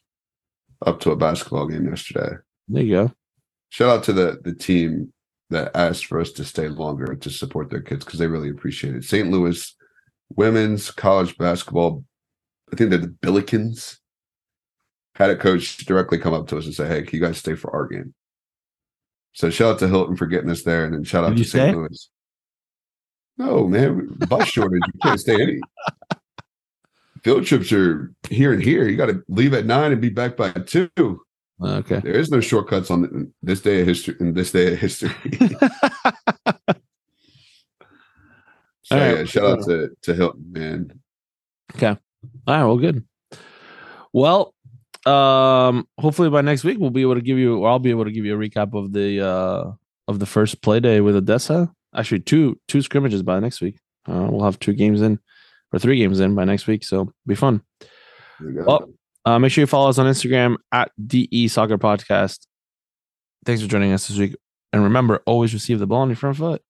up to a basketball game yesterday. There you go. Shout out to the the team that asked for us to stay longer to support their kids because they really appreciate it. St. Louis women's college basketball, I think they're the Billikens, had a coach directly come up to us and say, Hey, can you guys stay for our game? So shout out to Hilton for getting us there, and then shout out Did to St. stay? Louis. No, man, bus shortage. You can't stay any. Field trips are here and here. You got to leave at nine and be back by two. Okay. There is no shortcuts on this day of history. In this day of history. So All right. yeah, shout out uh, to to Hilton, man. Okay. All right, well, good. Well, um, hopefully by next week we'll be able to give you, or I'll be able to give you a recap of the uh of the first play day with Odessa. Actually, two two scrimmages by next week. Uh, we'll have two games in, or three games in by next week, so be fun. There you go. Well, Uh, make sure you follow us on Instagram at DE Soccer Podcast. Thanks for joining us this week, and remember, always receive the ball on your front foot.